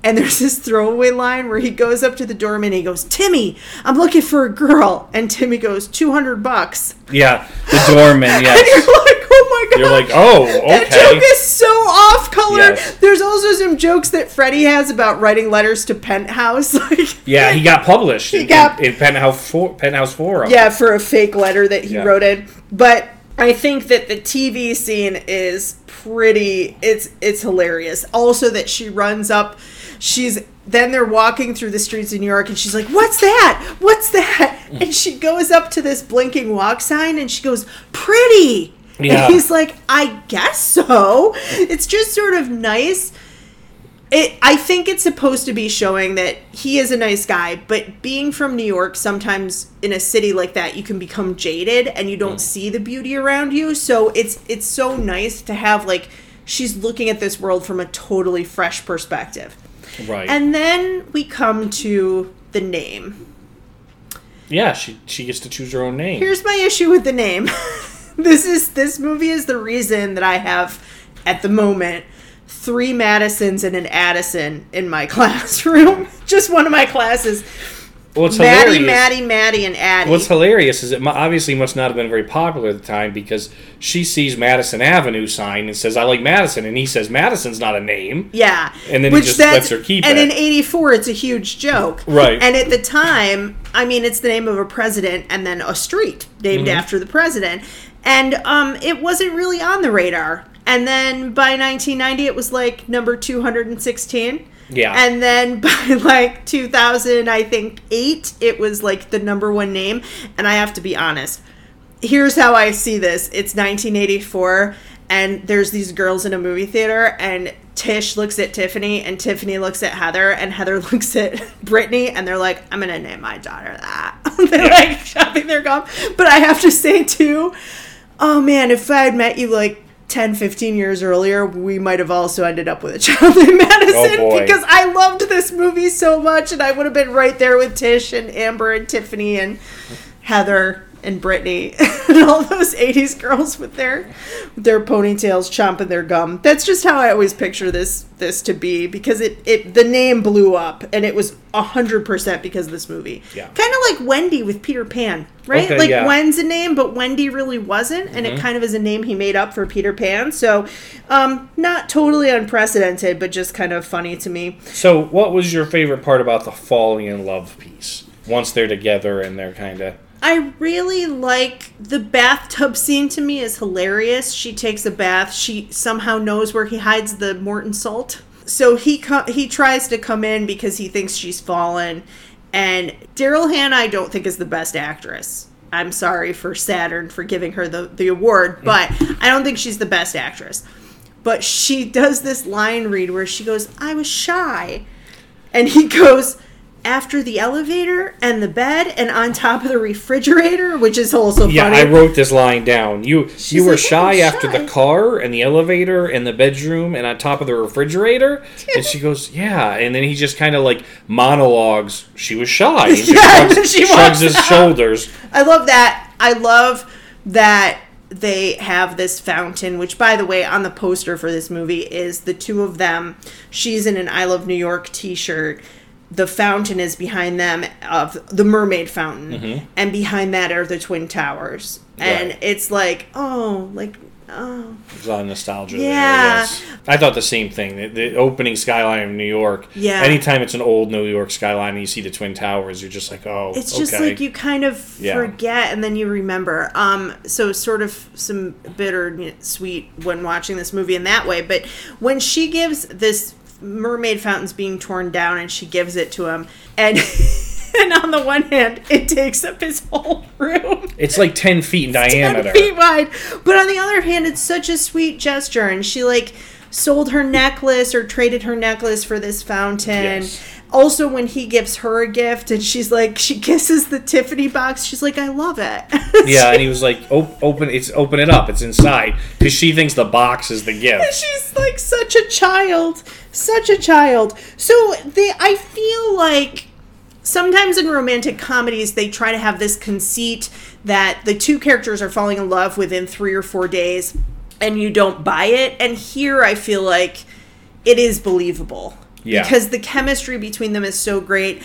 And there's this throwaway line where he goes up to the doorman and he goes, Timmy, I'm looking for a girl. And Timmy goes, 200 bucks. yeah, the doorman. And Yes. you're like, oh my god. You're like, oh, okay. That joke is so off color. Yes. There's also some jokes that Freddie has about writing letters to Penthouse. Like, Yeah, he got published in, got- in, in Penthouse Four, Penthouse Forum. yeah, for a fake letter that he Yeah. wrote in. But I think that the TV scene is pretty. It's it's hilarious. Also, that she runs up. She's then they're walking through the streets of New York and she's like, What's that? What's that? And she goes up to this blinking walk sign and she goes, Pretty. Yeah. And he's like, I guess so. It's just sort of nice. It, I think it's supposed to be showing that he is a nice guy, but being from New York, sometimes in a city like that, you can become jaded and you don't mm. see the beauty around you. So it's it's so nice to have like she's looking at this world from a totally fresh perspective. Right. And then we come to the name. yeah, she she gets to choose her own name. Here's my issue with the name. this is this movie is the reason that I have at the moment three Madisons and an Addison in my classroom. Just one of my classes. What's Maddie, hilarious? Maddie, Maddie, and Addie. What's hilarious is it obviously must not have been very popular at the time because she sees Madison Avenue sign and says, "I like Madison," and he says, "Madison's not a name." Yeah. And then he just lets her keep And it. in 84, it's a huge joke. Right. And at the time, I mean, it's the name of a president and then a street named Mm-hmm. after the president. And um, it wasn't really on the radar. And then by 1990, it was like number 216. Yeah. And then by like 2000, I think, eight, it was like the number one name. And I have to be honest here's how I see this. It's 1984, and there's these girls in a movie theater, and Tish looks at Tiffany, and Tiffany looks at Heather, and Heather looks at Brittany, and they're like, "I'm gonna name my daughter that." they're like shopping their gum. But I have to say too, oh man, if I had met you like. 10 15 years earlier we might have also ended up with a child named madison boy. because i loved this movie so much and i would have been right there with tish and amber and tiffany and Heather and Brittany and all those 80s girls with their with their ponytails chomping their gum. That's just how I always picture this this to be because it, it the name blew up and it was 100% because of this movie. Yeah. Kind of like Wendy with Peter Pan, right? Okay, like yeah. Wen's a name but Wendy really wasn't and it kind of is a name he made up for Peter Pan. So, um not totally unprecedented but just kind of funny to me. So, what was your favorite part about the falling in love piece? Once they're together and they're kind of I really like the bathtub scene to me is hilarious. She takes a bath. She somehow knows where he hides the Morton salt. So he co- he tries to come in because he thinks she's fallen. And Daryl Hannah I don't think is the best actress. I'm sorry for Saturn for giving her the, the award, mm. but I don't think she's the best actress. But she does this line read where she goes, I was shy. And he goes, after the elevator and the bed and on top of the refrigerator, which is also Yeah, funny. I wrote this line down. You you were like, shy "Oh, after the car and the elevator and the bedroom and on top of the refrigerator. and she goes, "Yeah." And then he just kind of like monologues. She was shy. And Yeah, shrugs, she shrugs his out. shoulders. I love that. I love that they have this fountain, which, by the way, on the poster for this movie is the two of them. She's in an I Love New York t shirt. The fountain is behind them of the mermaid fountain, and behind that are the twin towers. And Right. it's like, oh, like, oh, There's a lot of nostalgia Yeah. there. Yes. I thought the same thing. The, the opening skyline of New York. Yeah. Anytime it's an old New York skyline and you see the twin towers, you're just like, oh, it's just like you kind of Yeah. forget and then you remember um so sort of some bitter sweet when watching this movie in that way but when she gives this mermaid fountain's being torn down and she gives it to him and and on the one hand it takes up his whole room It's like ten feet in 10 diameter. feet wide. But on the other hand, it's such a sweet gesture, and she like sold her necklace or traded her necklace for this fountain. Yes. Also, when he gives her a gift, and she's like, she kisses the Tiffany box. She's like, I love it. Yeah, and he was like, "Op- "Open, it's open it up. It's inside," because she thinks the box is the gift. she's like such a child, such a child. So they, I feel like sometimes in romantic comedies they try to have this conceit that the two characters are falling in love within three or four days, and you don't buy it. And here I feel like it is believable Yeah. because the chemistry between them is so great.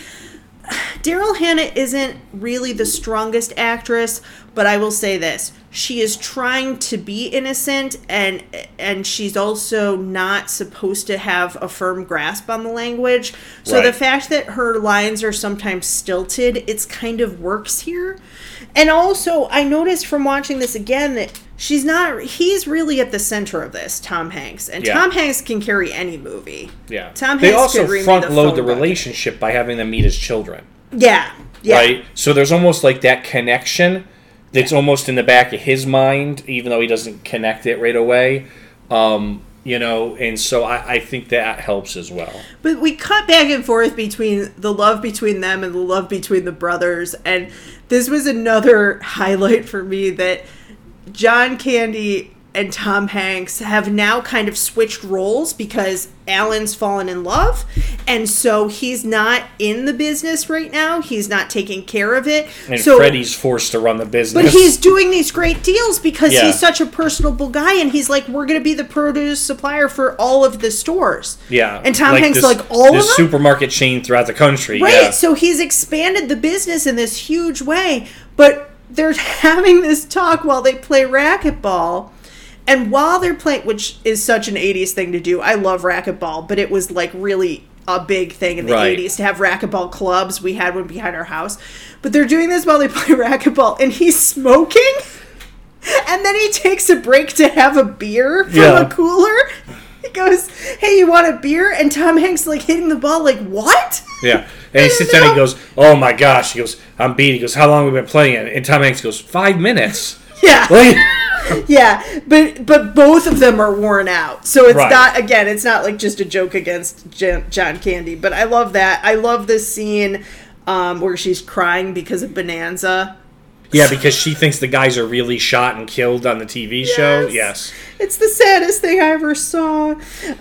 Daryl Hannah isn't really the strongest actress, but I will say this: she is trying to be innocent, and and she's also not supposed to have a firm grasp on the language. So the fact that her lines are sometimes stilted, it's kind of works here. And also, I noticed from watching this again that she's not he's really at the center of this tom hanks and Yeah. tom hanks can carry any movie Yeah. Tom they Hanks also front the load the book. relationship by having them meet as children. yeah yeah Right? So there's almost like that connection that's almost in the back of his mind, even though he doesn't connect it right away. Um, you know, and so I, I think that helps as well. But we cut back and forth between the love between them and the love between the brothers. And this was another highlight for me that John Candy and Tom Hanks have now kind of switched roles because Alan's fallen in love. And so he's not in the business right now. He's not taking care of it. And so Freddie's forced to run the business. but he's doing these great deals because Yeah. he's such a personable guy and he's like, we're going to be the produce supplier for all of the stores. yeah, And Tom Hanks, this, like, all of this supermarket chain throughout the country. Right. Yeah. So he's expanded the business in this huge way, but they're having this talk while they play racquetball. And while they're playing, which is such an 80s thing to do, I love racquetball, but it was like really a big thing in the Right. 80s to have racquetball clubs. We had one behind our house. But they're doing this while they play racquetball, and he's smoking. And then he takes a break to have a beer from Yeah. a cooler. He goes, Hey, you want a beer? And Tom Hanks like hitting the ball, like, what? Yeah. And he sits down and he goes, Oh my gosh. He goes, I'm beat. He goes, How long have we been playing? It? And Tom Hanks goes, Five minutes. Yeah. Like, Yeah, but but both of them are worn out. So it's Right. not again, it's not like just a joke against Jan- John Candy, but I love that. I love this scene um, where she's crying because of Bonanza. Yeah, because she thinks the guys are really shot and killed on the TV show. Yes. Yes. It's the saddest thing I ever saw.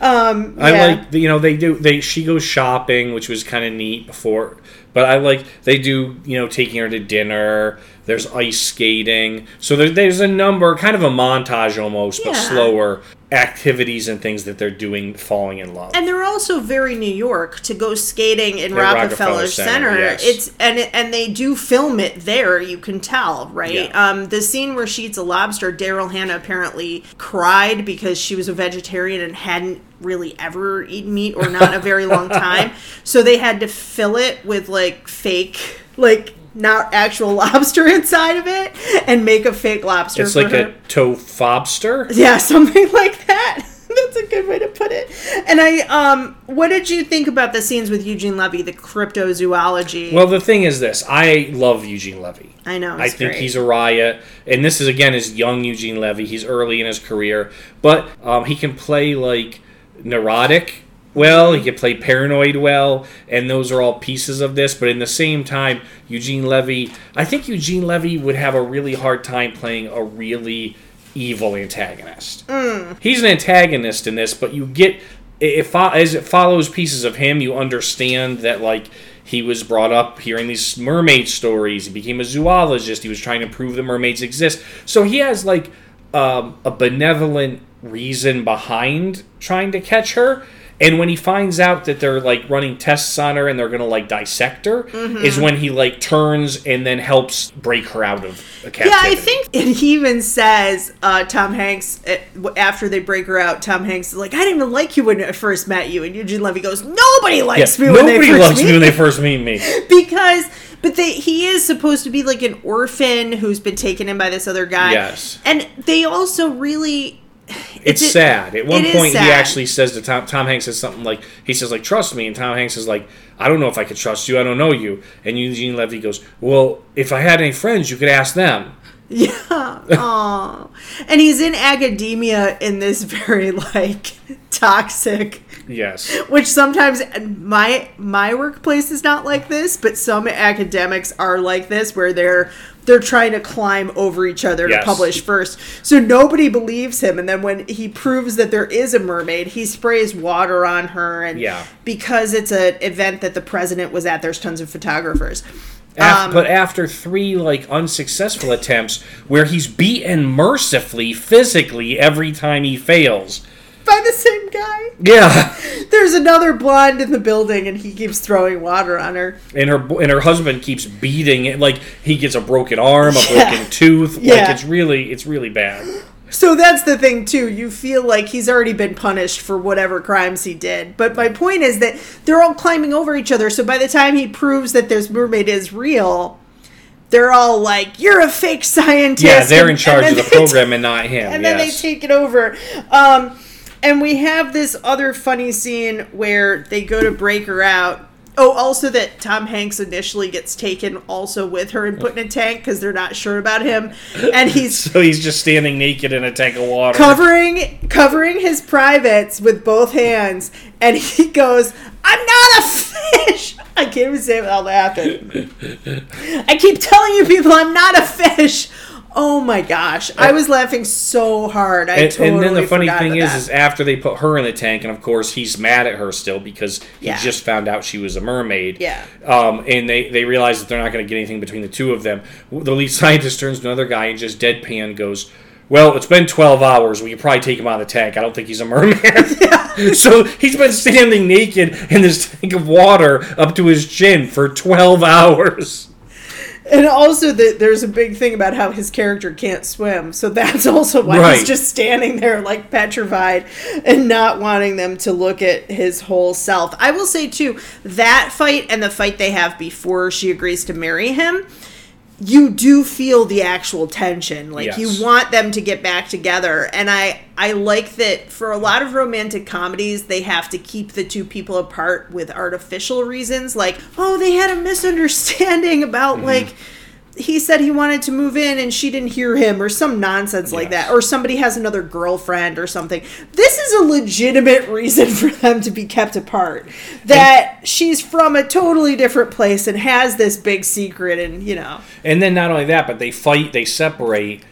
Um, I yeah. like, you know, they do, they, she goes shopping, which was kind of neat before, but I like, they do, you know, taking her to dinner. There's ice skating. So there, there's a number, kind of a montage almost, but slower activities and things that they're doing falling in love. and they're also very New York to go skating in Rockefeller, Rockefeller Center. Center, yes. It's and it, and they do film it there. You can tell, right? Yeah. Um, the scene where she eats a lobster, Daryl Hannah apparently cried because she was a vegetarian and hadn't really ever eaten meat or not a very long time. So they had to fill it with like fake, like not actual lobster inside of it, and make a fake lobster. it's like her. a toe fobster. Yeah, something like that. That's a good way to put it. And I, um, what did you think about the scenes with Eugene Levy, the cryptozoology? Well, the thing is this: I love Eugene Levy. I know. I think great. he's a riot, and this is again is young Eugene Levy. He's early in his career, but um, he can play like neurotic well. He can play paranoid well, and those are all pieces of this. But in the same time, Eugene Levy, I think Eugene Levy would have a really hard time playing a really evil antagonist. He's an antagonist in this, but you get it as it follows pieces of him, you understand that like he was brought up hearing these mermaid stories. He became a zoologist. He was trying to prove the mermaids exist. So he has like um, a benevolent reason behind trying to catch her. And when he finds out that they're like running tests on her and they're gonna like dissect her, Mm-hmm. is when he like turns and then helps break her out of a captivity. Yeah, I think and he even says uh, Tom Hanks uh, after they break her out. Tom Hanks is like, "I didn't even like you when I first met you," and Eugene Levy goes, "Nobody likes Yeah, me when nobody they first likes me when they first meet me. because but they he is supposed to be like an orphan who's been taken in by this other guy. Yes. and they also really. It's it- sad. At one point, he actually says to Tom. Tom Hanks says something like, "He says like, trust me," and Tom Hanks is like, "I don't know if I could trust you. I don't know you." And Eugene Levy goes, "Well, if I had any friends, you could ask them." Yeah. Aw. and he's in academia in this very like toxic Yes. which sometimes my my workplace is not like this, but some academics are like this where they're they're trying to climb over each other Yes. to publish first. So nobody believes him and then when he proves that there is a mermaid, he sprays water on her and Yeah. because it's an event that the president was at, there's tons of photographers. Af- Um, but after three like unsuccessful attempts, where he's beaten mercifully physically every time he fails. By the same guy. Yeah. There's another blonde in the building and he keeps throwing water on her. And her and her husband keeps beating it like he gets a broken arm, a Yeah. broken tooth. Yeah. Like it's really it's really bad. So that's the thing too. You feel like he's already been punished for whatever crimes he did. But my point is that they're all climbing over each other. So by the time he proves that this mermaid is real, they're all like, "You're a fake scientist." Yeah, they're in charge of the program and not him. and then they take it over. Um, and we have this other funny scene where they go to break her out. Oh, also that Tom Hanks initially gets taken also with her and put in a tank because they're not sure about him, and he's so he's just standing naked in a tank of water. covering covering his privates with both hands, and he goes, "I'm not a fish." I can't even say it without laughing. I keep telling you people, I'm not a fish. Oh my gosh, I was laughing so hard. I and, totally and then the funny thing is, that. is after they put her in the tank, and of course he's mad at her still because he Yeah. just found out she was a mermaid. Yeah. Um, and they they realize that they're not going to get anything between the two of them. The lead scientist turns to another guy and just deadpan goes. Well, it's been 12 hours. We could probably take him out of the tank. I don't think he's a merman. so he's been standing naked in this tank of water up to his chin for 12 hours. And also that there's a big thing about how his character can't swim, so that's also why Right. he's just standing there like petrified and not wanting them to look at his whole self. I will say too that fight and the fight they have before she agrees to marry him. You do feel the actual tension like Yes. you want them to get back together and i i like that for a lot of romantic comedies they have to keep the two people apart with artificial reasons like oh they had a misunderstanding about Mm-hmm. like he said he wanted to move in and she didn't hear him or some nonsense like that or somebody has another girlfriend or something this is a legitimate reason for them to be kept apart that she's from a totally different place and has this big secret and you know And then not only that, but they fight, they separate,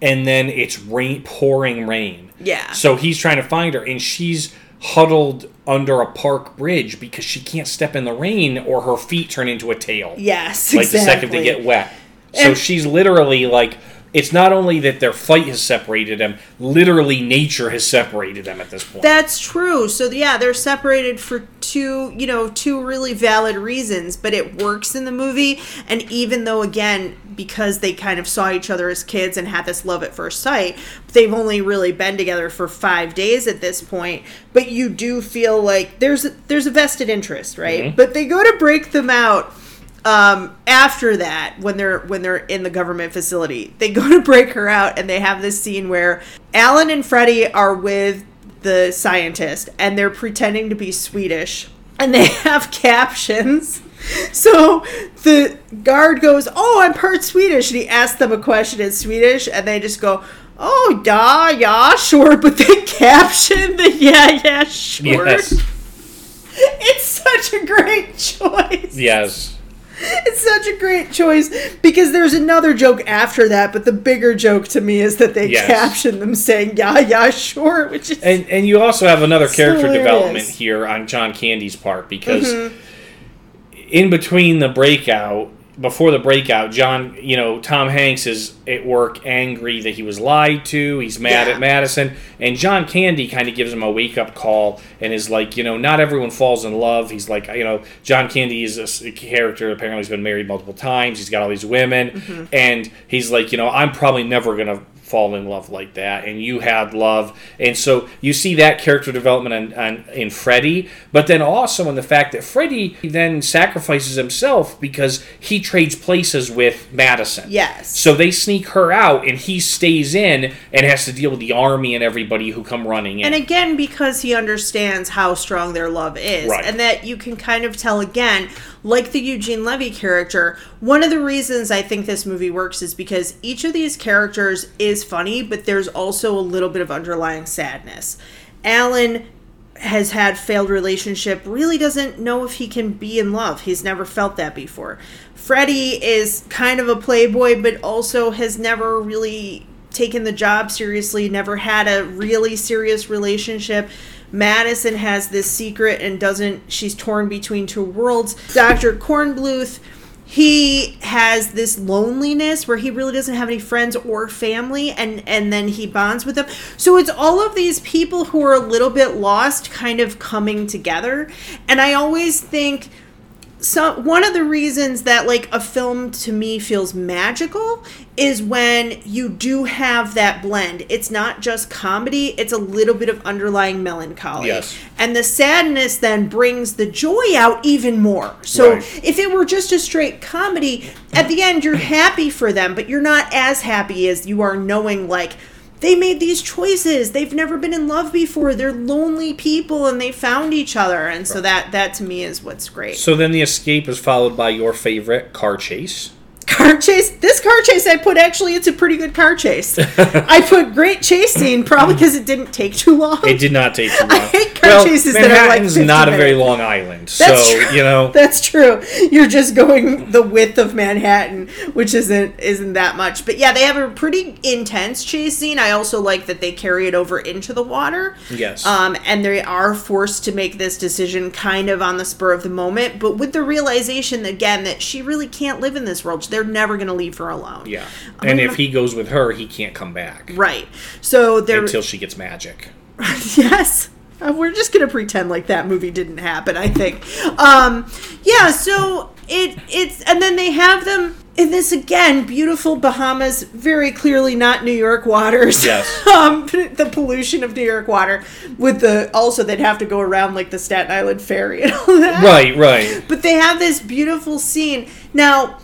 and then it's rain, pouring rain. Yeah. So he's trying to find her, and she's huddled under a park bridge because she can't step in the rain, or her feet turn into a tail. yes Like exactly. the second they get wet. So And- she's literally like. It's not only that their fight has separated them, literally nature has separated them at this point. That's true. So yeah, they're separated for two, you know, two really valid reasons, but it works in the movie. And even though again, because they kind of saw each other as kids and had this love at first sight, they've only really been together for 5 days at this point, but you do feel like there's a, there's a vested interest, right? Mm-hmm. But they go to break them out um, after that, when they're when they're in the government facility, they go to break her out, and they have this scene where Alan and Freddie are with the scientist, and they're pretending to be Swedish, and they have captions. So the guard goes, "Oh, I'm part Swedish," and he asks them a question in Swedish, and they just go. Oh, yeah, yeah, sure, but they caption the yeah, yeah, sure. yes. It's such a great choice. Yes. It's such a great choice because there's another joke after that, but the bigger joke to me is that they Yes. caption them saying "Yeah, yeah, sure," which is And and you also have another character hilarious. development here on John Candy's part because Mm-hmm. in between the breakout, before the breakout, John, you know, Tom Hanks is at work angry that he was lied to. He's mad Yeah. at Madison, and John Candy kind of gives him a wake up call and is like, you know, not everyone falls in love. He's like, you know, John Candy is a character. Apparently, he's been married multiple times. He's got all these women, Mm-hmm. and he's like, you know, I'm probably never gonna fall in love like that and you had love. And so you see that character development on, on, in Freddy but then also in the fact that Freddy then sacrifices himself because he trades places with Madison. Yes, so they sneak her out and he stays in and has to deal with the army and everybody who come running in. And again because he understands how strong their love is, Right. and that you can kind of tell again, like the Eugene Levy character. One of the reasons I think this movie works is because each of these characters is funny, but there's also a little bit of underlying sadness. Alan has had failed relationship really doesn't know if he can be in love he's never felt that before freddie is kind of a playboy but also has never really taken the job seriously never had a really serious relationship madison has this secret and doesn't she's torn between two worlds. Dr kornbluth he has this loneliness where he really doesn't have any friends or family and and then he bonds with them. So it's all of these people who are a little bit lost kind of coming together. And i always think so one of the reasons that like a film to me feels magical is when you do have that blend. It's not just comedy, it's a little bit of underlying melancholy. Yes. And the sadness then brings the joy out even more. So Right. if it were just a straight comedy, at the end you're happy for them, but you're not as happy as you are knowing like they made these choices. They've never been in love before. They're lonely people and they found each other. And so that that to me is what's great. So then the escape is followed by your favorite car chase. Car chase. This car chase I put actually it's a pretty good car chase. I put great chase scene probably because it didn't take too long. It did not take too long. I hate car well, chases that are like Manhattan's not a very long island, so you know. That's true. You're just going the width of Manhattan, which isn't isn't that much. But yeah, they have a pretty intense chase scene. I also like that they carry it over into the water. Yes. Um, and they are forced to make this decision kind of on the spur of the moment, but with the realization again that she really can't live in this world. They're never going to leave her alone. yeah, and if he goes with her, he can't come back Right. So they're until she gets magic. yes Uh, we're just gonna pretend like that movie didn't happen i think um yeah so it it's and then they have them in this again beautiful bahamas very clearly not new york waters Yes. um the pollution of new york water with the also they'd have to go around like the staten island ferry and all that Right, right. but they have this beautiful scene. Now,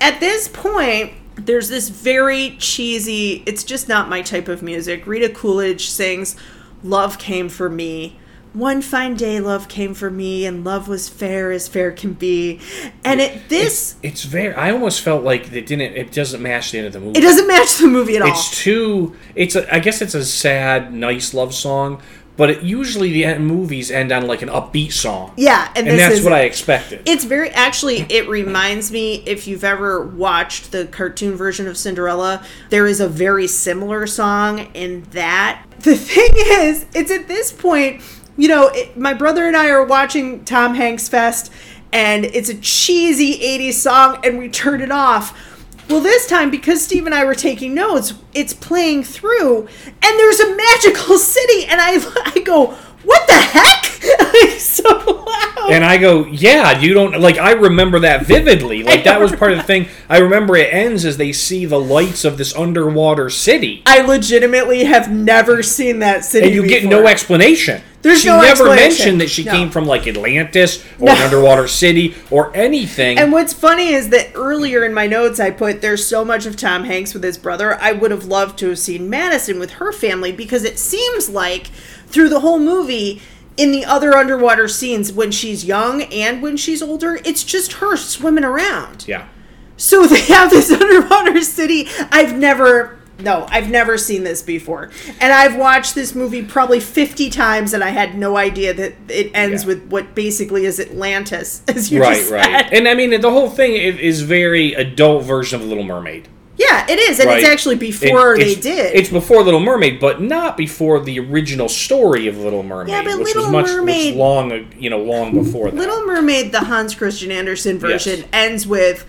at this point, there's this very cheesy, it's just not my type of music. Rita Coolidge sings, Love Came for Me. One fine day, love came for me, and love was fair as fair can be. And it this It's very. I almost felt like it didn't. It doesn't match the end of the movie. it doesn't match the movie at all. It's too. It's. A, I guess it's a sad, nice love song, but it, usually the end, movies end on like an upbeat song. yeah, and, and that's is what I expected. It's very actually. It reminds me if you've ever watched the cartoon version of Cinderella, there is a very similar song in that. The thing is, it's at this point, you know, it, my brother and I are watching Tom Hanks Fest, and it's a cheesy '80s song, and we turn it off. Well, this time because Steve and I were taking notes, it's playing through, and there's a magical city, and I I go, what the heck? Like, so loud. And I go, yeah, you don't like. I remember that vividly. Like that was part of the thing. I remember it ends as they see the lights of this underwater city, I legitimately have never seen that city. and you get no explanation. There's no. she no never mentioned that she No. came from like Atlantis or No. an underwater city or anything. And what's funny is that earlier in my notes, I put there's so much of Tom Hanks with his brother. I would have loved to have seen Madison with her family because it seems like through the whole movie, in the other underwater scenes, when she's young and when she's older, it's just her swimming around. yeah. So they have this underwater city. I've never. No, I've never seen this before. And I've watched this movie probably 50 times and I had no idea that it ends Yeah. with what basically is Atlantis, as you Right, just right. And I mean, the whole thing is very adult version of Little Mermaid. Yeah, it is, and it's actually before It- they it's- did. It's before Little Mermaid, but not before the original story of Little Mermaid, Yeah, but which Little was much Mermaid- which long, uh, you know, long before that. Little Mermaid, the Hans Christian Andersen version, Yes. ends with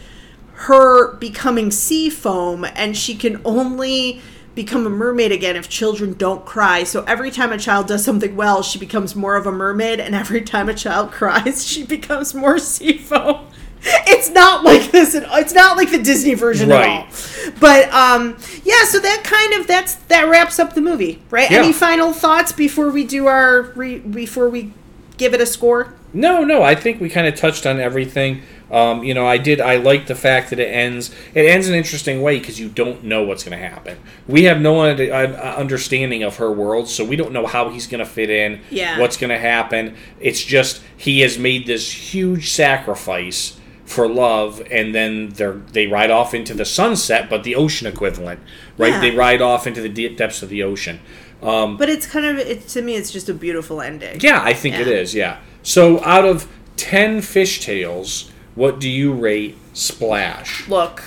her becoming sea foam, and she can only become a mermaid again if children don't cry. So every time a child does something well, she becomes more of a mermaid, and every time a child cries, she becomes more sea foam. It's not like this. At, all. it's not like the Disney version Right. at all. But um, yeah. So that kind of that's that wraps up the movie, right? Yeah. Any final thoughts before we do our re, before we give it a score? No, no, I think we kind of touched on everything. Um, you know, I did. I like the fact that it ends. It ends in an interesting way because you don't know what's going to happen. We have no uh, understanding of her world, so we don't know how he's going to fit in. Yeah. What's going to happen? It's just he has made this huge sacrifice for love, and then they they ride off into the sunset, but the ocean equivalent, right? Yeah. They ride off into the deep depths of the ocean. Um, but it's kind of it to me. It's just a beautiful ending. Yeah, I think it Yeah. is. Yeah. So out of ten fish fishtails, what do you rate Splash? Look,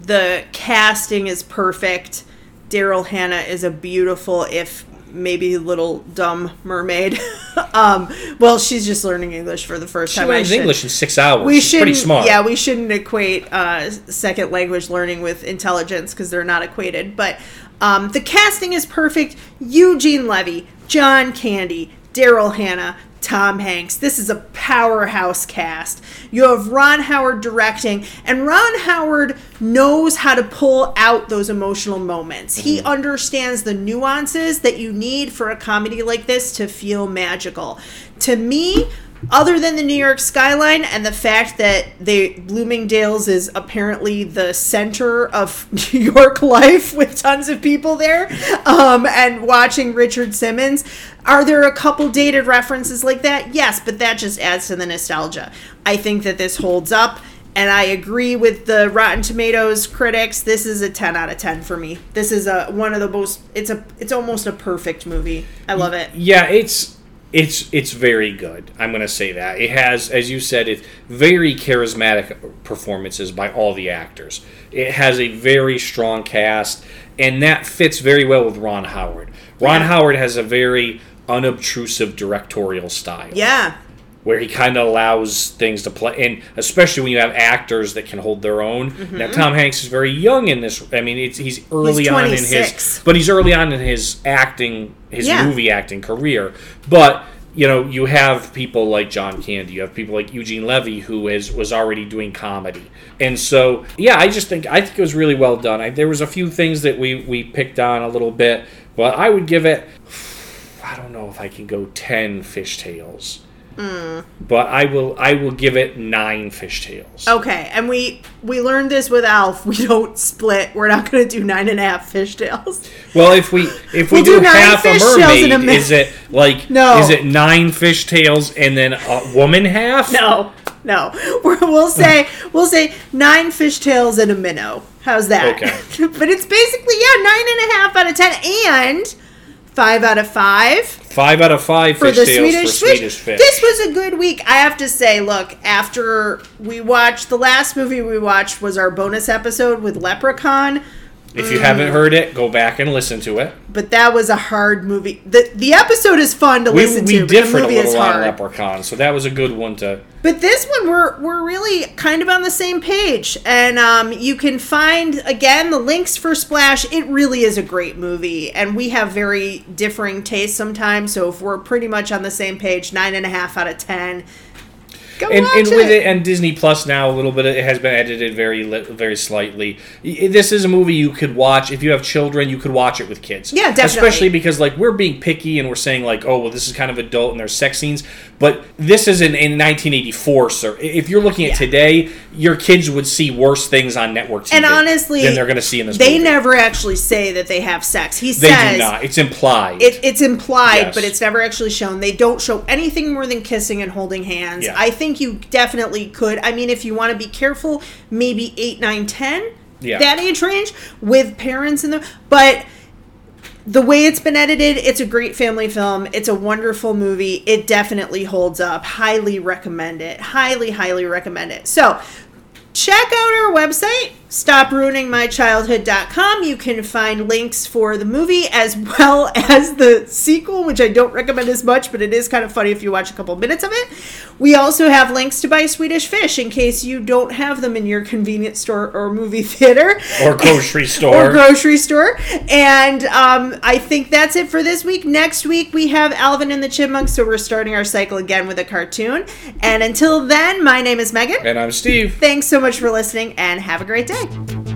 the casting is perfect. Daryl Hannah is a beautiful, if maybe little dumb mermaid. um, well, she's just learning English for the first She time. I learns English in six hours. We She's shouldn't. pretty smart. Yeah, we shouldn't equate uh, second language learning with intelligence because they're not equated. But um, the casting is perfect. Eugene Levy, John Candy, Daryl Hannah, Tom Hanks. This is a powerhouse cast. You have Ron Howard directing, and Ron Howard knows how to pull out those emotional moments. He mm-hmm. understands the nuances that you need for a comedy like this to feel magical. To me, other than the New York skyline and the fact that they Bloomingdale's is apparently the center of New York life with tons of people there, um, and watching Richard Simmons, are there a couple dated references like that? Yes, but that just adds to the nostalgia. I think that this holds up. And I agree with the Rotten Tomatoes critics. This is a 10 out of 10 for me. This is a one of the most it's a it's almost a perfect movie. I love it. Yeah, it's it's it's very good. I'm going to say that it has, as you said, it very charismatic performances by all the actors. It has a very strong cast, and that fits very well with Ron Howard. Ron Yeah. Howard has a very unobtrusive directorial style. Yeah. Where he kind of allows things to play, and especially when you have actors that can hold their own. Mm-hmm. Now, Tom Hanks is very young in this. I mean, it's, he's early on in his, 26. but he's early on in his acting, his Yeah. movie acting career. But you know, you have people like John Candy, you have people like Eugene Levy, who is was already doing comedy, and so yeah, I just think I think it was really well done. I, there was a few things that we we picked on a little bit, but I would give it. I don't know if I can go ten fishtails Mm. but I will I will give it nine fishtails. Okay, and we we learned this with Alf. We don't split. We're not going to do nine and a half fishtails. Well, if we if we We'll do do, half a mermaid, a is it like No. is it nine fishtails and then a woman half? No, no. We're, we'll say we'll say nine fishtails and a minnow. How's that? Okay. but it's basically yeah, nine and a half out of ten and five out of five Five out of five for the Swedish, for. Swedish fish. This was a good week. I have to say, look, after we watched the last movie we watched was our bonus episode with Leprechaun. If you haven't heard it, go back and listen to it. But that was a hard movie. the The episode is fun to We, listen we to, but the differed a movie is little on. Leprechaun, so that was a good one to. But this one, we're we're really kind of on the same page, and um, you can find again the links for Splash. It really is a great movie, and we have very differing tastes sometimes. So if we're pretty much on the same page, nine and a half out of ten. Go and, and it. with it and Disney Plus now a little bit it has been edited very li- very slightly. This is a movie you could watch if you have children. You could watch it with kids. Yeah, definitely. Especially because like we're being picky and we're saying like oh well this is kind of adult and there's sex scenes, but this is in, in 1984, sir. If you're looking at Yeah. today, your kids would see worse things on network TV And honestly, than they're going to see in this. They movie. never actually say that they have sex. He says They says do not. It's implied. It, it's implied, Yes. but it's never actually shown. They don't show anything more than kissing and holding hands. Yeah. I think you definitely could. I mean, if you want to be careful, maybe 8, 9, 10, Yeah. that age range with parents in them. But the way it's been edited, it's a great family film. It's a wonderful movie. It definitely holds up. Highly recommend it. Highly, highly recommend it. So, check out our website stopruiningmychildhood.com you can find links for the movie as well as the sequel which i don't recommend as much but it is kind of funny if you watch a couple minutes of it we also have links to buy swedish fish in case you don't have them in your convenience store or movie theater or grocery store. or grocery store. And um, I think that's it for this week. Next week we have Alvin and the Chipmunks, so we're starting our cycle again with a cartoon. And until then, my name is Megan. and I'm Steve. Thanks so much for listening, and have a great day. Hey!